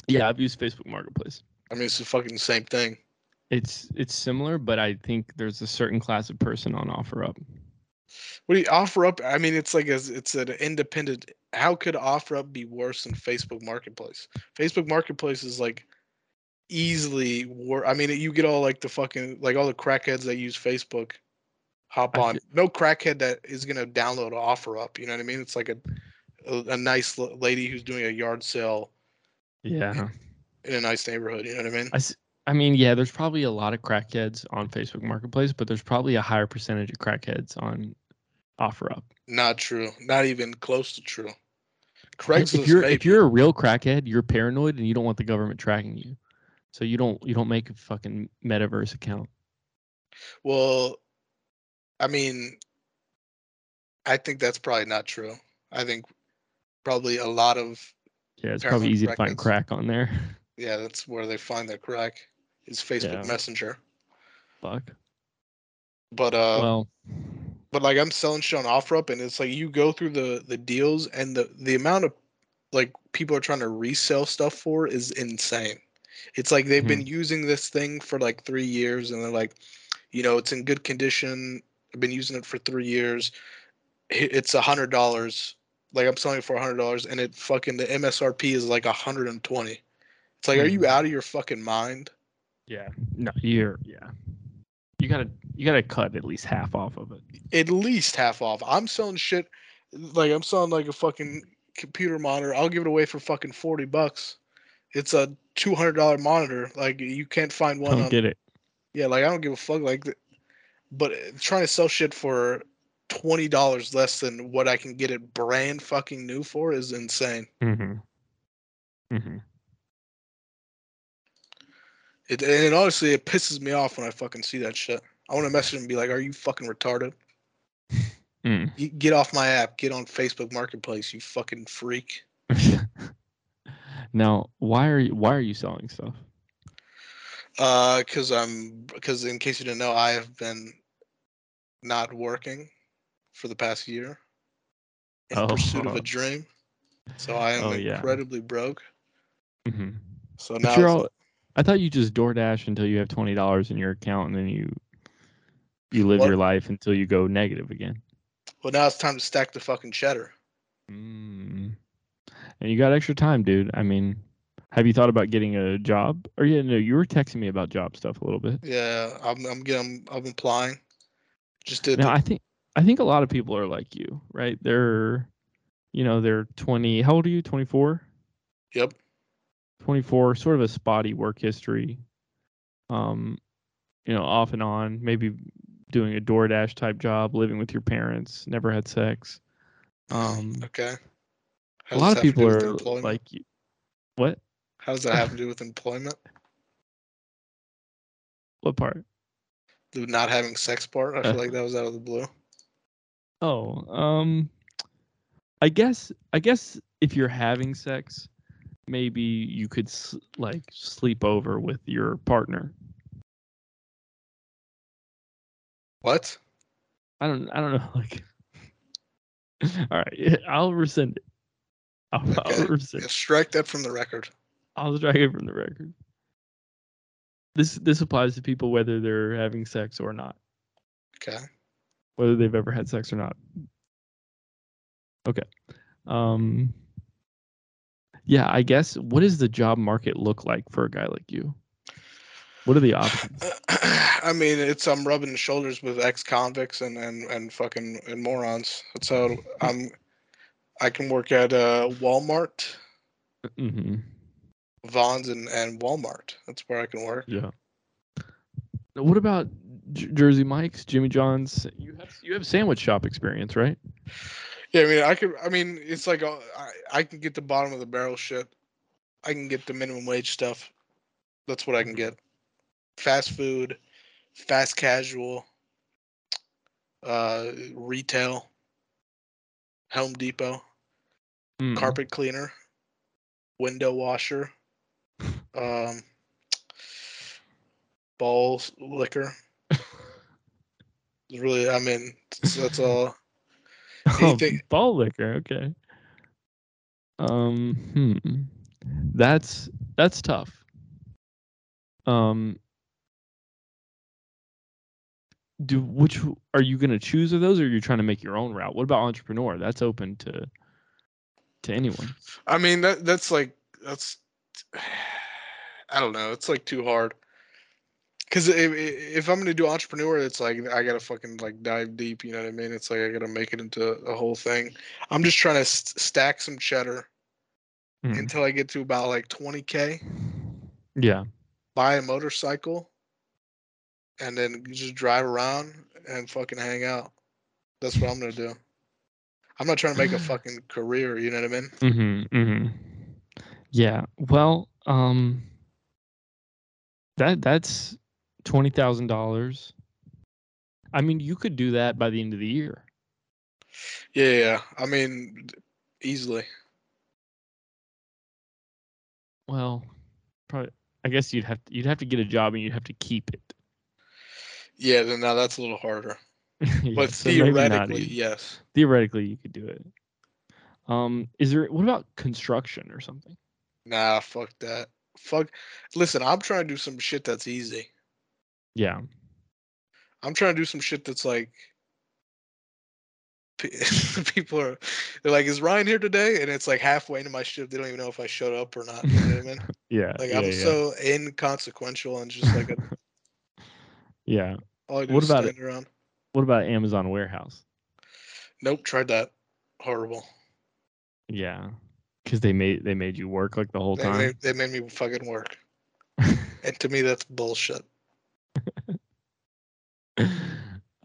Yeah, I've used Facebook Marketplace. I mean, it's the fucking same thing. It's it's similar, but I think there's a certain class of person on OfferUp. What do you OfferUp? I mean, it's like as it's an independent. How could OfferUp be worse than Facebook Marketplace? Facebook Marketplace is like easily wor I mean, you get all like the fucking like all the crackheads that use Facebook hop on. No crackhead that is gonna download OfferUp. You know what I mean? It's like a a, a nice l- lady who's doing a yard sale Yeah. in a nice neighborhood. You know what I mean? I, I mean, yeah, there's probably a lot of crackheads on Facebook Marketplace, but there's probably a higher percentage of crackheads on OfferUp. Not true. Not even close to true. If Craigslist. you're maybe. if you're a real crackhead, you're paranoid and you don't want the government tracking you, so you don't you don't make a fucking metaverse account. Well, I mean, I think that's probably not true. I think probably a lot of Yeah, it's probably easy to find crack on there. yeah, that's where they find their crack is Facebook Yeah. Messenger. Fuck. But uh, well, but like I'm selling shit on OfferUp, and it's like you go through the the deals, and the the amount of like people are trying to resell stuff for is insane. It's like they've been using this thing for like three years, and they're like, you know, it's in good condition. I've been using it for three years. It's a hundred dollars. Like I'm selling it for a hundred dollars, and it fucking the MSRP is like a hundred and twenty. It's like, are you Mhm. out of your fucking mind? Yeah, no, you're yeah. You gotta you gotta cut at least half off of it. At least half off. I'm selling shit. Like I'm selling like a fucking computer monitor. I'll give it away for fucking forty bucks. It's a two hundred dollar monitor. Like you can't find one. Don't on, get it. Yeah, like I don't give a fuck. Like, but uh, trying to sell shit for twenty dollars less than what I can get it brand fucking new for is insane. Mm-hmm. Mm-hmm. It and it honestly it pisses me off when I fucking see that shit. I want to message him and be like, "Are you fucking retarded? Mm. Get off my app. Get on Facebook Marketplace. You fucking freak." now, why are you why are you selling stuff? Uh, because I'm because in case you didn't know, I have been not working for the past year in Oh. pursuit of a dream. So I am Oh, yeah. incredibly broke. hmm So now all, I thought you just DoorDash until you have twenty dollars in your account, and then you you live your life until you go negative again. well now it's time to stack the fucking cheddar. Mm. And you got extra time, dude. I mean, have you thought about getting a job? Or yeah, no, you were texting me about job stuff a little bit. Yeah, I'm I'm getting I'm applying. Just did Now the- I think I think a lot of people are like you, right? They're you know, they're 20. How old are you? 24? yep. 24, sort of a spotty work history. Um, you know, off and on, maybe doing a DoorDash type job, living with your parents, never had sex. Um, Okay. How a lot of have to do people are like, what? How does that have to do with employment? What part? The not having sex part? I feel Uh. like that was out of the blue. Oh, um, I guess I guess if you're having sex, maybe you could like sleep over with your partner. What? I don't I don't know like. All right, I'll rescind it. I'll, I'll rescind. Yeah, strike that from the record. I'll strike it from the record. This this applies to people whether they're having sex or not, Okay. whether they've ever had sex or not. Okay. Um Yeah, I guess what does the job market look like for a guy like you? What are the options? I mean, it's I'm rubbing shoulders with ex-convicts and and and fucking and morons. So I'm. I can work at uh, Walmart, mm-hmm. Vons, and and Walmart. That's where I can work. Yeah. What about J- Jersey Mike's, Jimmy John's? You have you have sandwich shop experience, right? Yeah, I mean, I could. I mean, it's like uh, I I can get the bottom of the barrel shit. I can get the minimum wage stuff. That's what I can get. Fast food, fast casual, uh, retail, Home Depot, Mm. carpet cleaner, window washer, um, balls liquor. Really, I mean, that's, that's all. Oh, ball liquor. Okay. Um. Hmm. That's that's tough. Um. Do which are you gonna choose of those, or are you trying to make your own route? What about entrepreneur? That's open to to anyone. I mean that that's like that's I don't know. It's like too hard. Cause if, if I'm gonna do entrepreneur, it's like I gotta fucking like dive deep. You know what I mean? It's like I gotta make it into a whole thing. I'm just trying to st- stack some cheddar Hmm. until I get to about like 20k. Yeah. Buy a motorcycle, and then just drive around and fucking hang out. That's what I'm gonna do. I'm not trying to make a fucking career. You know what I mean? Mm-hmm. Mm-hmm. Yeah. Well, um, that that's twenty thousand dollars. I mean, you could do that by the end of the year. Yeah. I mean, easily. Well, probably. I guess you'd have to, you'd have to get a job and you'd have to keep it. Yeah, then now that's a little harder. Yeah, But so theoretically, yes. theoretically, you could do it. Um, is there what about construction or something? Nah, fuck that. Fuck. Listen, I'm trying to do some shit that's easy. Yeah. I'm trying to do some shit that's like. People are, they're like, "Is Ryan here today?" And it's like halfway into my shift, they don't even know if I showed up or not. You know what I mean? Yeah. Like yeah, I'm yeah. so inconsequential and just like a, yeah. all I do What is about stand around. What about Amazon warehouse? Nope, tried that. Horrible. Yeah. Because they made they made you work like the whole They time. made, they made me fucking work, and to me, that's bullshit.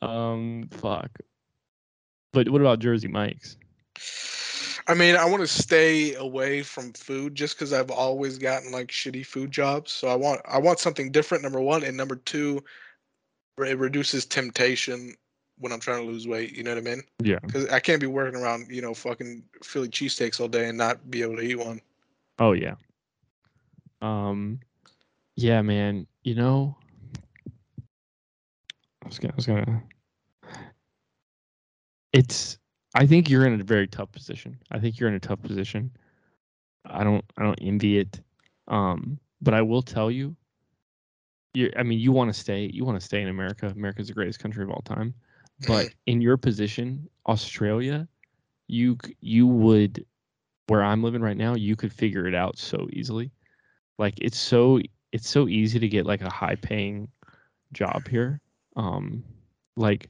Um, fuck. But what about Jersey Mike's? I mean, I want to stay away from food just because I've always gotten like shitty food jobs. So I want I want something different. Number one, and number two, it reduces temptation when I'm trying to lose weight. You know what I mean? Yeah. Because I can't be working around you know fucking Philly cheesesteaks all day and not be able to eat one. Oh yeah. Um, Yeah, man. You know, I was gonna, I was gonna. It's. I think you're in a very tough position. I think you're in a tough position. I don't. I don't envy it. Um, but I will tell you. You. I mean, you want to stay. You want to stay in America. America's the greatest country of all time. But in your position, Australia, you you would, where I'm living right now, you could figure it out so easily. Like it's so it's so easy to get like a high paying job here. Um, like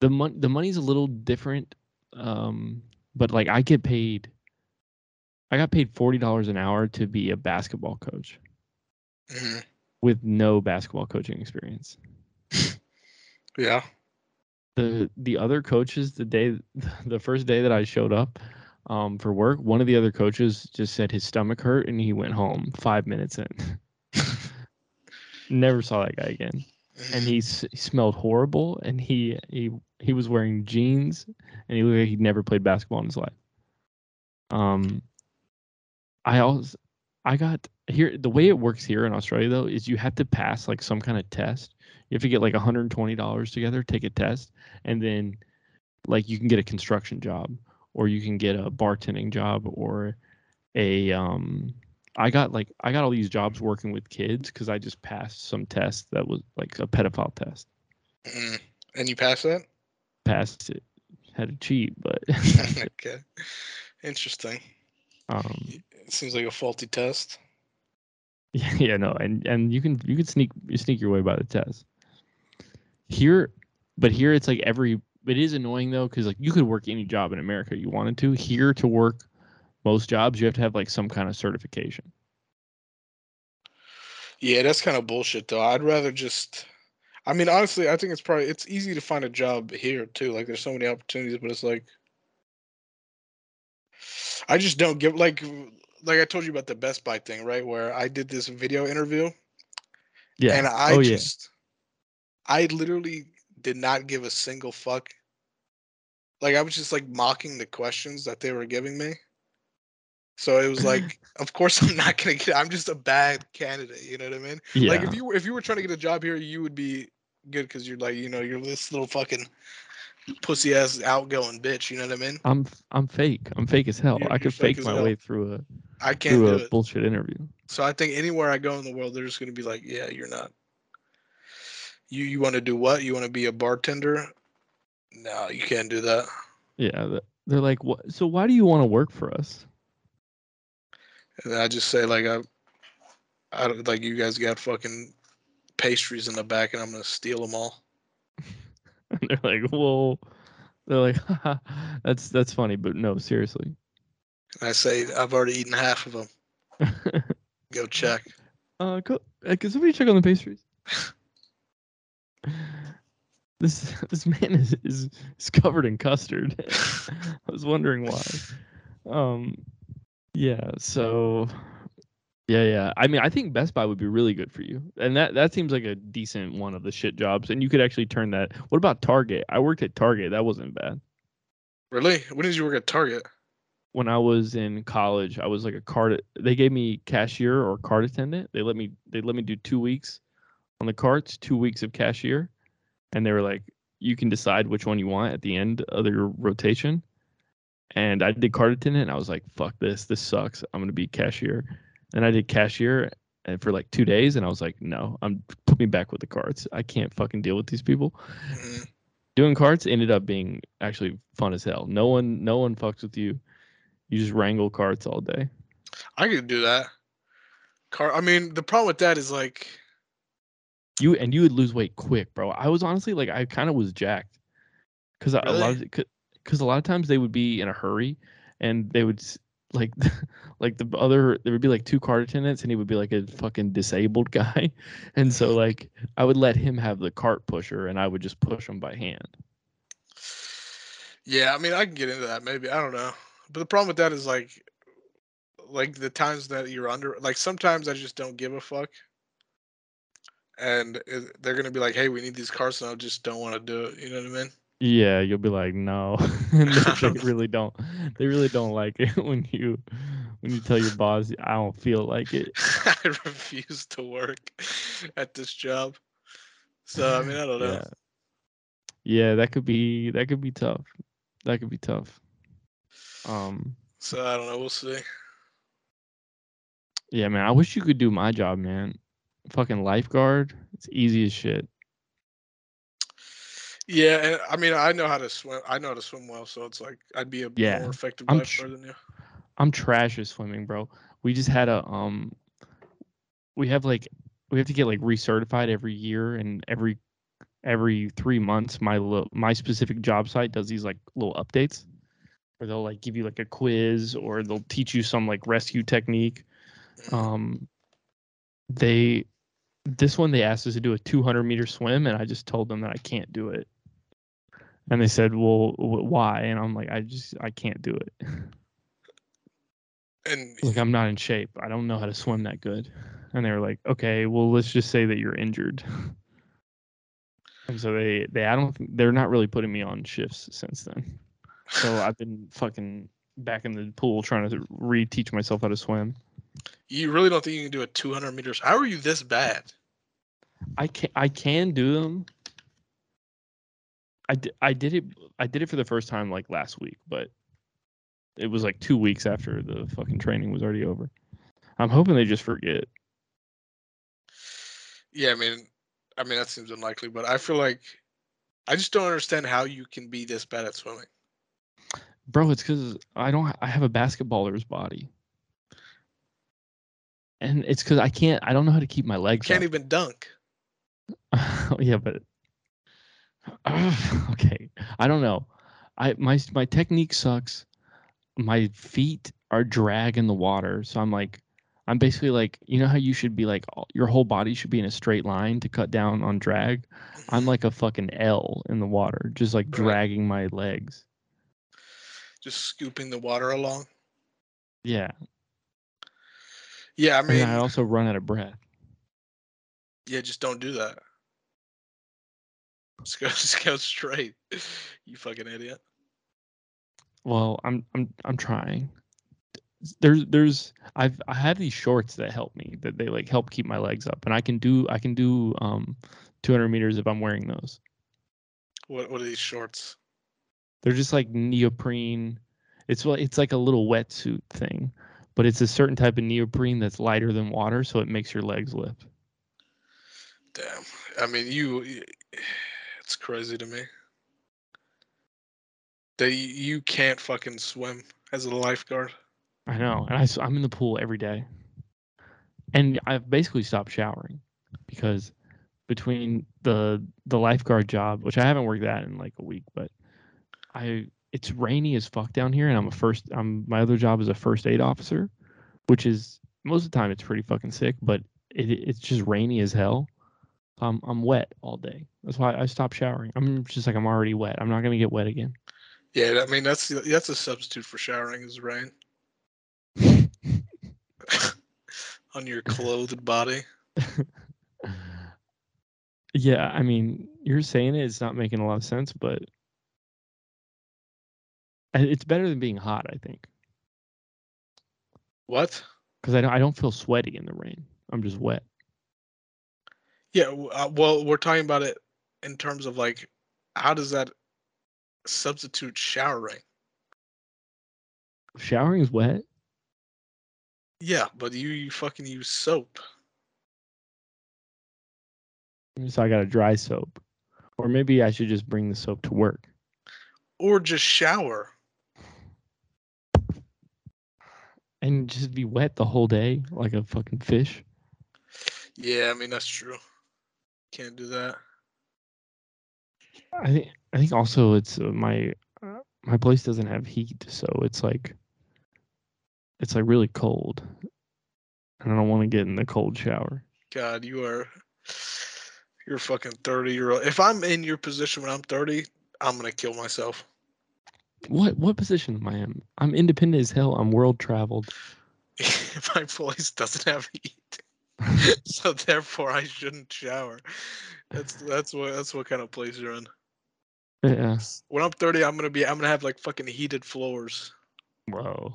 the mon- the money's a little different. Um, but like I get paid. I got paid forty dollars an hour to be a basketball coach Mhm. with no basketball coaching experience. Yeah. the the other coaches the day the first day that I showed up um, for work, one of the other coaches just said his stomach hurt and he went home five minutes in. Never saw that guy again, and he, s- he smelled horrible, and he he he was wearing jeans, and he looked like he'd never played basketball in his life. Um, I also I got here the way it works here in Australia though is you have to pass like some kind of test. You have to get like $120 together, take a test, and then like you can get a construction job or you can get a bartending job or a um I got like I got all these jobs working with kids because I just passed some test that was like a pedophile test. Mhm. And you passed that? Passed it. Had to cheat, but okay. Interesting. um It seems like a faulty test. Yeah, yeah, no, and and you can you can sneak you sneak your way by the test. Here, but here it's like every. It is annoying though because like you could work any job in America you wanted to. Here to work most jobs you have to have like some kind of certification. Yeah, that's kind of bullshit though. I'd rather just I mean, honestly, I think it's probably it's easy to find a job here too. Like there's so many opportunities, but it's like I just don't give like like I told you about the Best Buy thing, right? Where I did this video interview Yeah. and I oh yeah. just I literally did not give a single fuck. Like I was just like mocking the questions that they were giving me. So it was like, of course I'm not gonna get. I'm just a bad candidate. You know what I mean? Yeah. Like if you were if you were trying to get a job here, you would be good because you're like you know you're this little fucking pussy ass outgoing bitch. You know what I mean? I'm I'm fake. I'm fake as hell. You're- I could fake fake my hell. way through a I can't through do a it. bullshit interview. So I think anywhere I go in the world, they're just gonna be like, yeah, you're not. You you want to do what? You want to be a bartender? No, you can't do that. Yeah. They're like, what? So why do you want to work for us? And I just say like I, I like you guys got fucking pastries in the back, and I'm gonna steal them all. And they're like, well, they're like, Haha, that's that's funny, but no, seriously. And I say I've already eaten half of them. Go check. Uh, co- uh, can somebody check on the pastries? this this man is, is is covered in custard. I was wondering why. Um, yeah. So, yeah, yeah. I mean, I think Best Buy would be really good for you, and that that seems like a decent one of the shit jobs, and you could actually turn that. What about Target? I worked at Target. That wasn't bad. Really? When did you work at Target? when I was in college, I was like a cart. They gave me cashier or cart attendant. They let me they let me do two weeks on the carts, two weeks of cashier, and they were like, you can decide which one you want at the end of your rotation. And I did cart attendant, and I was like, fuck this, this sucks. I'm gonna be cashier. And I did cashier and for like two days, and I was like, no, I'm put me back with the carts. I can't fucking deal with these people Mhm. doing carts ended up being actually fun as hell. No one no one fucks with you. You just wrangle carts all day. I could do that. Car. I mean, the problem with that is like, You and you would lose weight quick, bro. I was honestly like I kind of was jacked because a lot of because a lot of times they would be in a hurry and they would like like the other there would be like two cart attendants and he would be like a fucking disabled guy and so like I would let him have the cart pusher and I would just push him by hand. yeah. I mean, I can get into that maybe. I don't know. But the problem with that is like, like the times that you're under. Like sometimes I just don't give a fuck. And they're gonna be like, "Hey, we need these cars," and I just don't want to do it. You know what I mean? Yeah, you'll be like, no, and they, they really don't. They really don't like it when you when you tell your boss, I don't feel like it. I refuse to work at this job. So I mean, I don't know. Yeah. Yeah, that could be that could be tough. That could be tough. Um So I don't know. We'll see. yeah, man, I wish you could do my job, man. Fucking lifeguard. It's easy as shit. Yeah, and I mean, I know how to swim. I know how to swim well, so it's like I'd be a Yeah, more effective I'm lifeguard than you. I'm trash at swimming, bro. We just had a um we have like we have to get like recertified every year and every every 3 months my little my specific job site does these like little updates where they'll like give you like a quiz or they'll teach you some like rescue technique. Um they this one they asked us to do a 200 meter swim and I just told them that I can't do it. And they said, "Well, wh- why?" And I'm like, "I just I can't do it." And like I'm not in shape. I don't know how to swim that good. And they were like, okay, well let's just say that you're injured. and so they they I don't think they're not really putting me on shifts since then. So I've been fucking back in the pool trying to reteach myself how to swim. you really don't think you can do a 200 meters? How are you this bad? I can I can do them. I did, I did it I did it for the first time like last week, but it was like 2 weeks after the fucking training was already over. I'm hoping they just forget. Yeah, I mean, I mean that seems unlikely, but I feel like I just don't understand how you can be this bad at swimming. Bro, it's because I don't. I have a basketballer's body, and it's because I can't. I don't know how to keep my legs. Can't up. even dunk. yeah, but okay. I don't know. I my my technique sucks. My feet are drag in the water, so I'm like, I'm basically like, you know how you should be like, all- your whole body should be in a straight line to cut down on drag. I'm like a fucking L in the water, just like dragging my legs. Just scooping the water along. Yeah, Yeah, I mean, mean, I also run out of breath. yeah, just don't do that. Just go, just go straight. You fucking idiot. Well, I'm I'm I'm trying. There's there's I've I have these shorts that help me that they like help keep my legs up and I can do I can do um 200 meters if I'm wearing those. What what are these shorts? They're just like neoprene. It's it's like a little wetsuit thing, but it's a certain type of neoprene that's lighter than water, so it makes your legs lift. Damn. I mean, you. It's crazy to me that you, can't fucking swim as a lifeguard. I know, and I I'm in the pool every day, and I've basically stopped showering because between the the lifeguard job, which I haven't worked that in like a week, but I it's rainy as fuck down here, and I'm a first. I'm my other job is a first aid officer, which is most of the time it's pretty fucking sick, but it it's just rainy as hell. Um, I'm wet all day. That's why I stopped showering. I'm just like I'm already wet. I'm not gonna get wet again. Yeah, I mean that's that's a substitute for showering is rain on your clothed body. yeah, I mean, you're saying it, it's not making a lot of sense, but it's better than being hot, I think, What? because I don't, I don't feel sweaty in the rain. I'm just wet. Yeah. Uh, well, we're talking about it in terms of like, how does that substitute showering? Showering is wet. Yeah, but you, you fucking use soap. So I got a dry soap, or maybe I should just bring the soap to work. Or just shower. and just be wet the whole day like a fucking fish. Yeah, I mean that's true. Can't do that. I think I think also it's uh, my uh, my place doesn't have heat, so it's like it's like really cold, and I don't want to get in the cold shower. God, you are you're fucking thirty year old. If I'm in your position when I'm thirty, I'm gonna kill myself. What what position am I in? I'm independent as hell. I'm world traveled. My place doesn't have heat, so therefore I shouldn't shower. That's that's what that's what kind of place you're in. yeah, When I'm thirty, I'm gonna be I'm gonna have like fucking heated floors. bro.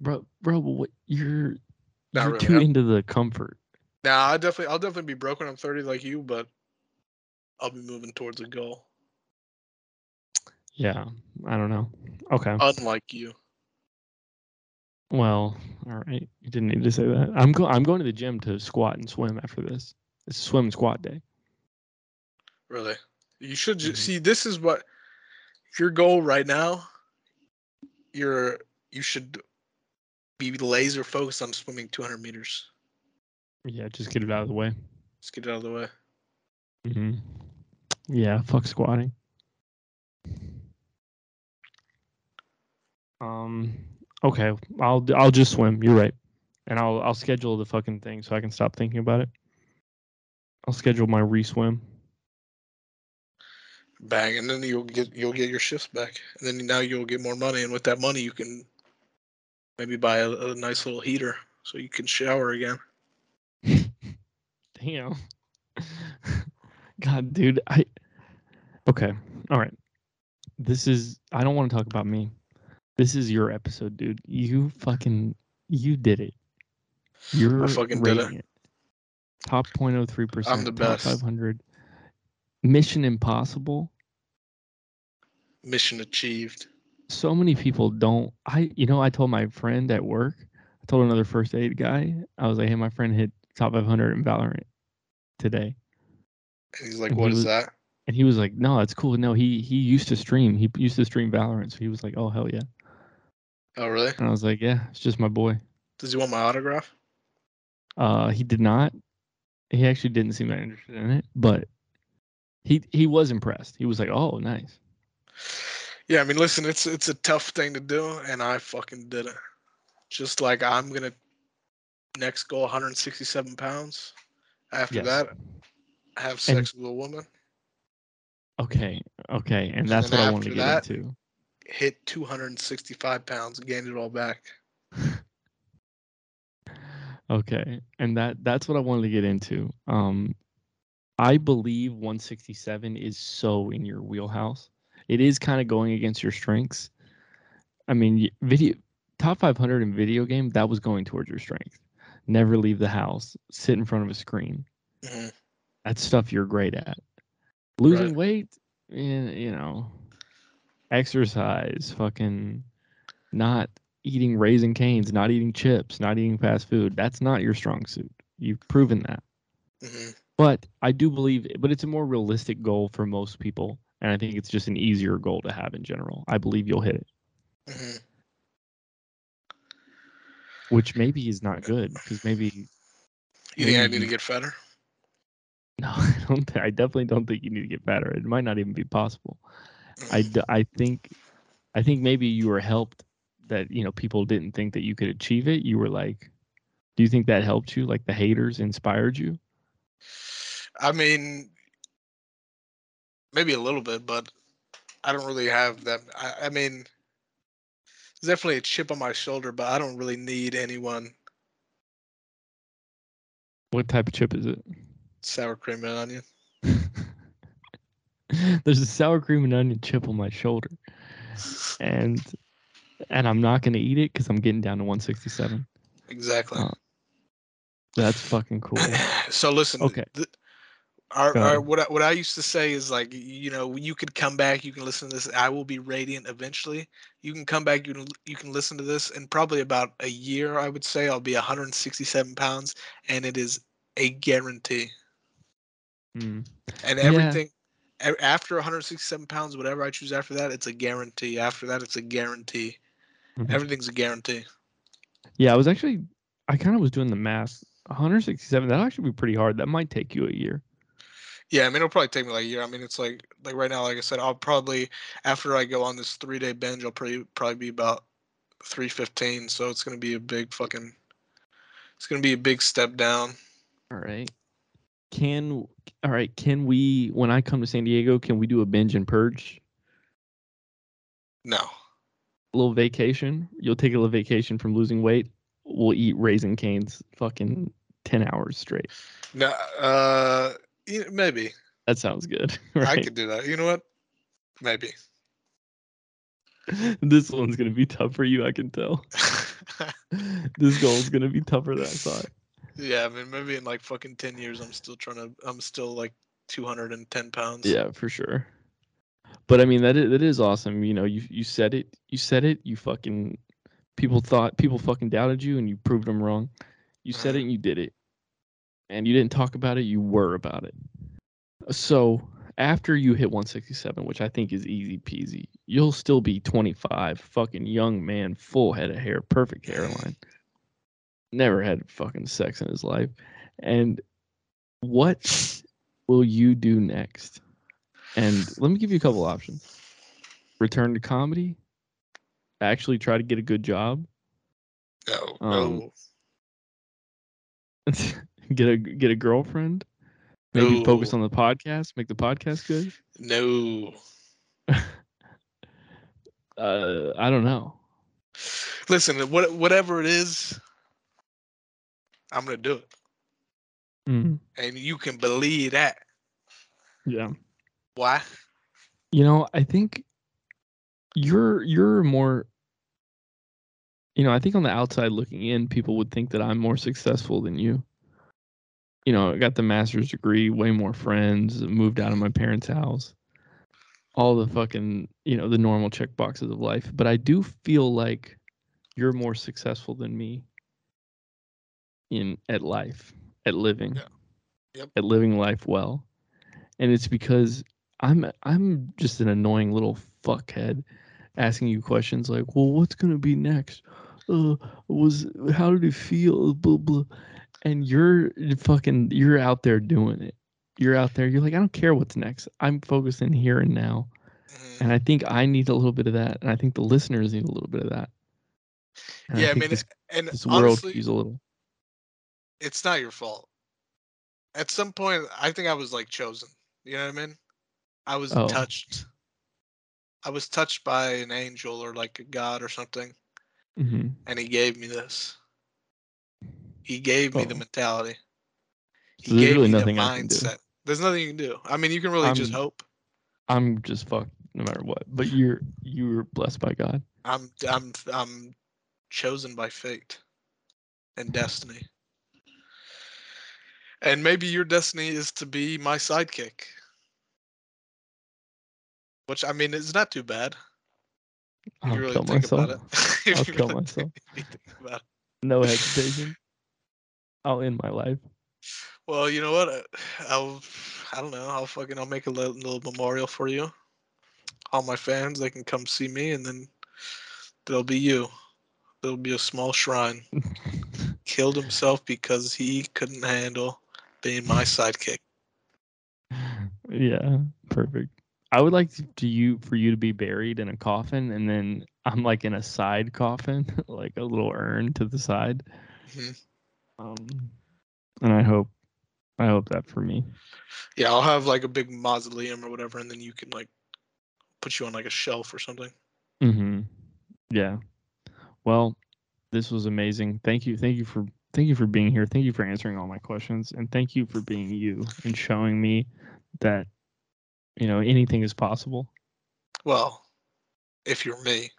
bro, bro, what you're Not you're really, too huh? into the comfort. Nah, I definitely, I'll definitely be broke when I'm 30 like you, but I'll be moving towards a goal. Yeah, I don't know. Okay. Unlike you. Well, all right. You didn't need to say that. I'm go I'm going to the gym to squat and swim after this. It's a swim and squat day. Really. You should ju- Mhm. see. This is what your goal right now. You're you should be laser focused on swimming 200 meters. Yeah, just get it out of the way. Let's get it out of the way. Mm-hmm. Yeah, fuck squatting. Um. Okay, I'll d- I'll just swim. You're right, and I'll I'll schedule the fucking thing so I can stop thinking about it. I'll schedule my re-swim. Bang, and then you'll get you'll get your shifts back, and then now you'll get more money, and with that money you can maybe buy a, a nice little heater so you can shower again. Damn. God, dude, I. Okay, all right. This is. I don't want to talk about me. This is your episode, dude. You fucking. You did it. You're fucking did it. rating Top 0.03 percent. I'm the top best. 500. Mission Impossible. Mission achieved. So many people don't. I. You know, I told my friend at work. I told another first aid guy. I was like, "Hey, my friend hit top 500 in Valorant today." And he's like, And he "What is was- that?" And he was like, "No, it's cool. No, he he used to stream. He used to stream Valorant. So he was like, "Oh hell yeah." Oh, really? And I was like, "Yeah, it's just my boy." Does he want my autograph? Uh, he did not. He actually didn't seem that interested in it, but he he was impressed. He was like, "Oh, nice." Yeah, I mean, listen, it's it's a tough thing to do, and I fucking did it. Just like I'm gonna next goal 167 pounds. After Yes. that, have sex with a woman. Okay, okay, and And that's what I wanted to get that- into. Hit 265 pounds, and gained it all back. Okay, and that that's what I wanted to get into. Um, I believe 167 is so in your wheelhouse. It is kind of going against your strengths. I mean, video top 500 in video game that was going towards your strength. Never leave the house, sit in front of a screen. Mhm. That's stuff you're great at. Losing Right. weight, eh, you know, exercise, fucking not eating Raising Cane's, not eating chips, not eating fast food. That's not your strong suit. You've proven that. Mhm. But I do believe, but it's a more realistic goal for most people. And I think it's just an easier goal to have in general. I believe you'll hit it, Mhm. which maybe is not good because maybe, You think I need to get fatter? no, I don't, I definitely don't think you need to get fatter. It might not even be possible. I, I think I think maybe you were helped that you know people didn't think that you could achieve it. You were like, do you think that helped you? Like the haters inspired you? I mean, maybe a little bit, but I don't really have that. I, I mean, there's definitely a chip on my shoulder, but I don't really need anyone What type of chip is it? sour cream and onion. There's a sour cream and onion chip on my shoulder, and and I'm not gonna eat it because I'm getting down to 167. Exactly. Uh, That's fucking cool. so listen. Okay. th- our, our, what I, what I used to say is like you know you could come back you can listen to this I will be radiant eventually you can come back you can you can listen to this in probably about a year I would say I'll be 167 pounds and it is a guarantee Mm. and everything after 167 pounds whatever I choose after that it's a guarantee after that it's a guarantee Mhm. everything's a guarantee Yeah, I was actually I kind of was doing the math. 167. That'll actually be pretty hard. That might take you a year. Yeah, I mean it'll probably take me like a year. I mean it's like like right now, like I said, I'll probably after I go on this three day binge, I'll probably probably be about three fifteen. So it's gonna be a big fucking. It's gonna be a big step down. All right. Can all right? Can we when I come to San Diego? Can we do a binge and purge? No, A little vacation. You'll take a little vacation from losing weight. We'll eat Raising Cane's. Fucking ten hours straight. no. Uh, maybe That sounds good. I could do that. You know what? Maybe. this one's gonna be tough for you. I can tell. this goal is gonna be tougher than I thought. Yeah, I mean, maybe in like fucking ten years, I'm still trying to. I'm still like 210 pounds. Yeah, for sure. But I mean that is, that is awesome. You know, you you said it. You said it. You fucking people thought people fucking doubted you, and you proved them wrong. You said it, mm-hmm. and you did it. And you didn't talk about it. You were about it. So after you hit 167, which I think is easy peasy, you'll still be 25, fucking young man, full head of hair, perfect hairline. Never had fucking sex in his life. And what will you do next? And let me give you a couple options. Return to comedy. Actually try to get a good job. No, Um, no. get a get a girlfriend. Maybe focus on the podcast, make the podcast good. No. Uh I don't know. Listen, what whatever it is, I'm gonna do it, Mm, and you can believe that. yeah. Why? You know, I think you're you're more you know, I think on the outside looking in, people would think that I'm more successful than you. You know, I got the master's degree, way more friends, moved out of my parents' house. All the fucking, you know, the normal check boxes of life. But I do feel like you're more successful than me in at life, at living. Yeah. Yep. At living life well. And it's because I'm I'm just an annoying little fuckhead asking you questions like, "Well, what's gonna be next? Uh, was how did it feel? Blah blah." And you're fucking you're out there doing it. You're out there. You're like, I don't care what's next. I'm focused in here and now. Mhm. And I think I need a little bit of that, and I think the listeners need a little bit of that. And Yeah, I think mean, this, and this world honestly, could use a little. It's not your fault. At some point, I think I was like chosen. You know what I mean? I was Oh. touched. I was touched by an angel or like a god or something, hmm and he gave me this. He gave me the Oh. mentality. He So there's gave really me nothing the I can do. mindset. There's nothing you can do. I mean, you can really just I'm- hope. I'm just fucked no matter what. But you're you're blessed by God. I'm I'm I'm chosen by fate and destiny. And maybe your destiny is to be my sidekick. Which I mean is not too bad. If I'll you really kill myself. about it. If I'll kill really myself. if you think about it. No hesitation. I'll end my life. Well, you know what? uh, I'll I don't know. I'll fucking I'll make a little, little memorial for you. All my fans, they can come see me, and then there'll be you. There'll be a small shrine. Killed himself because he couldn't handle being my sidekick. yeah, perfect. I would like to, you for you to be buried in a coffin, and then I'm like in a side coffin, like a little urn to the side. Mhm. Um, and I hope, I hope that for me. Yeah, I'll have like a big mausoleum or whatever, and then you can like put you on like a shelf or something. Mm-hmm. Yeah. Well, this was amazing. Thank you. Thank you for thank you for being here. Thank you for answering all my questions, and thank you for being you and showing me that you know anything is possible. Well, if you're me,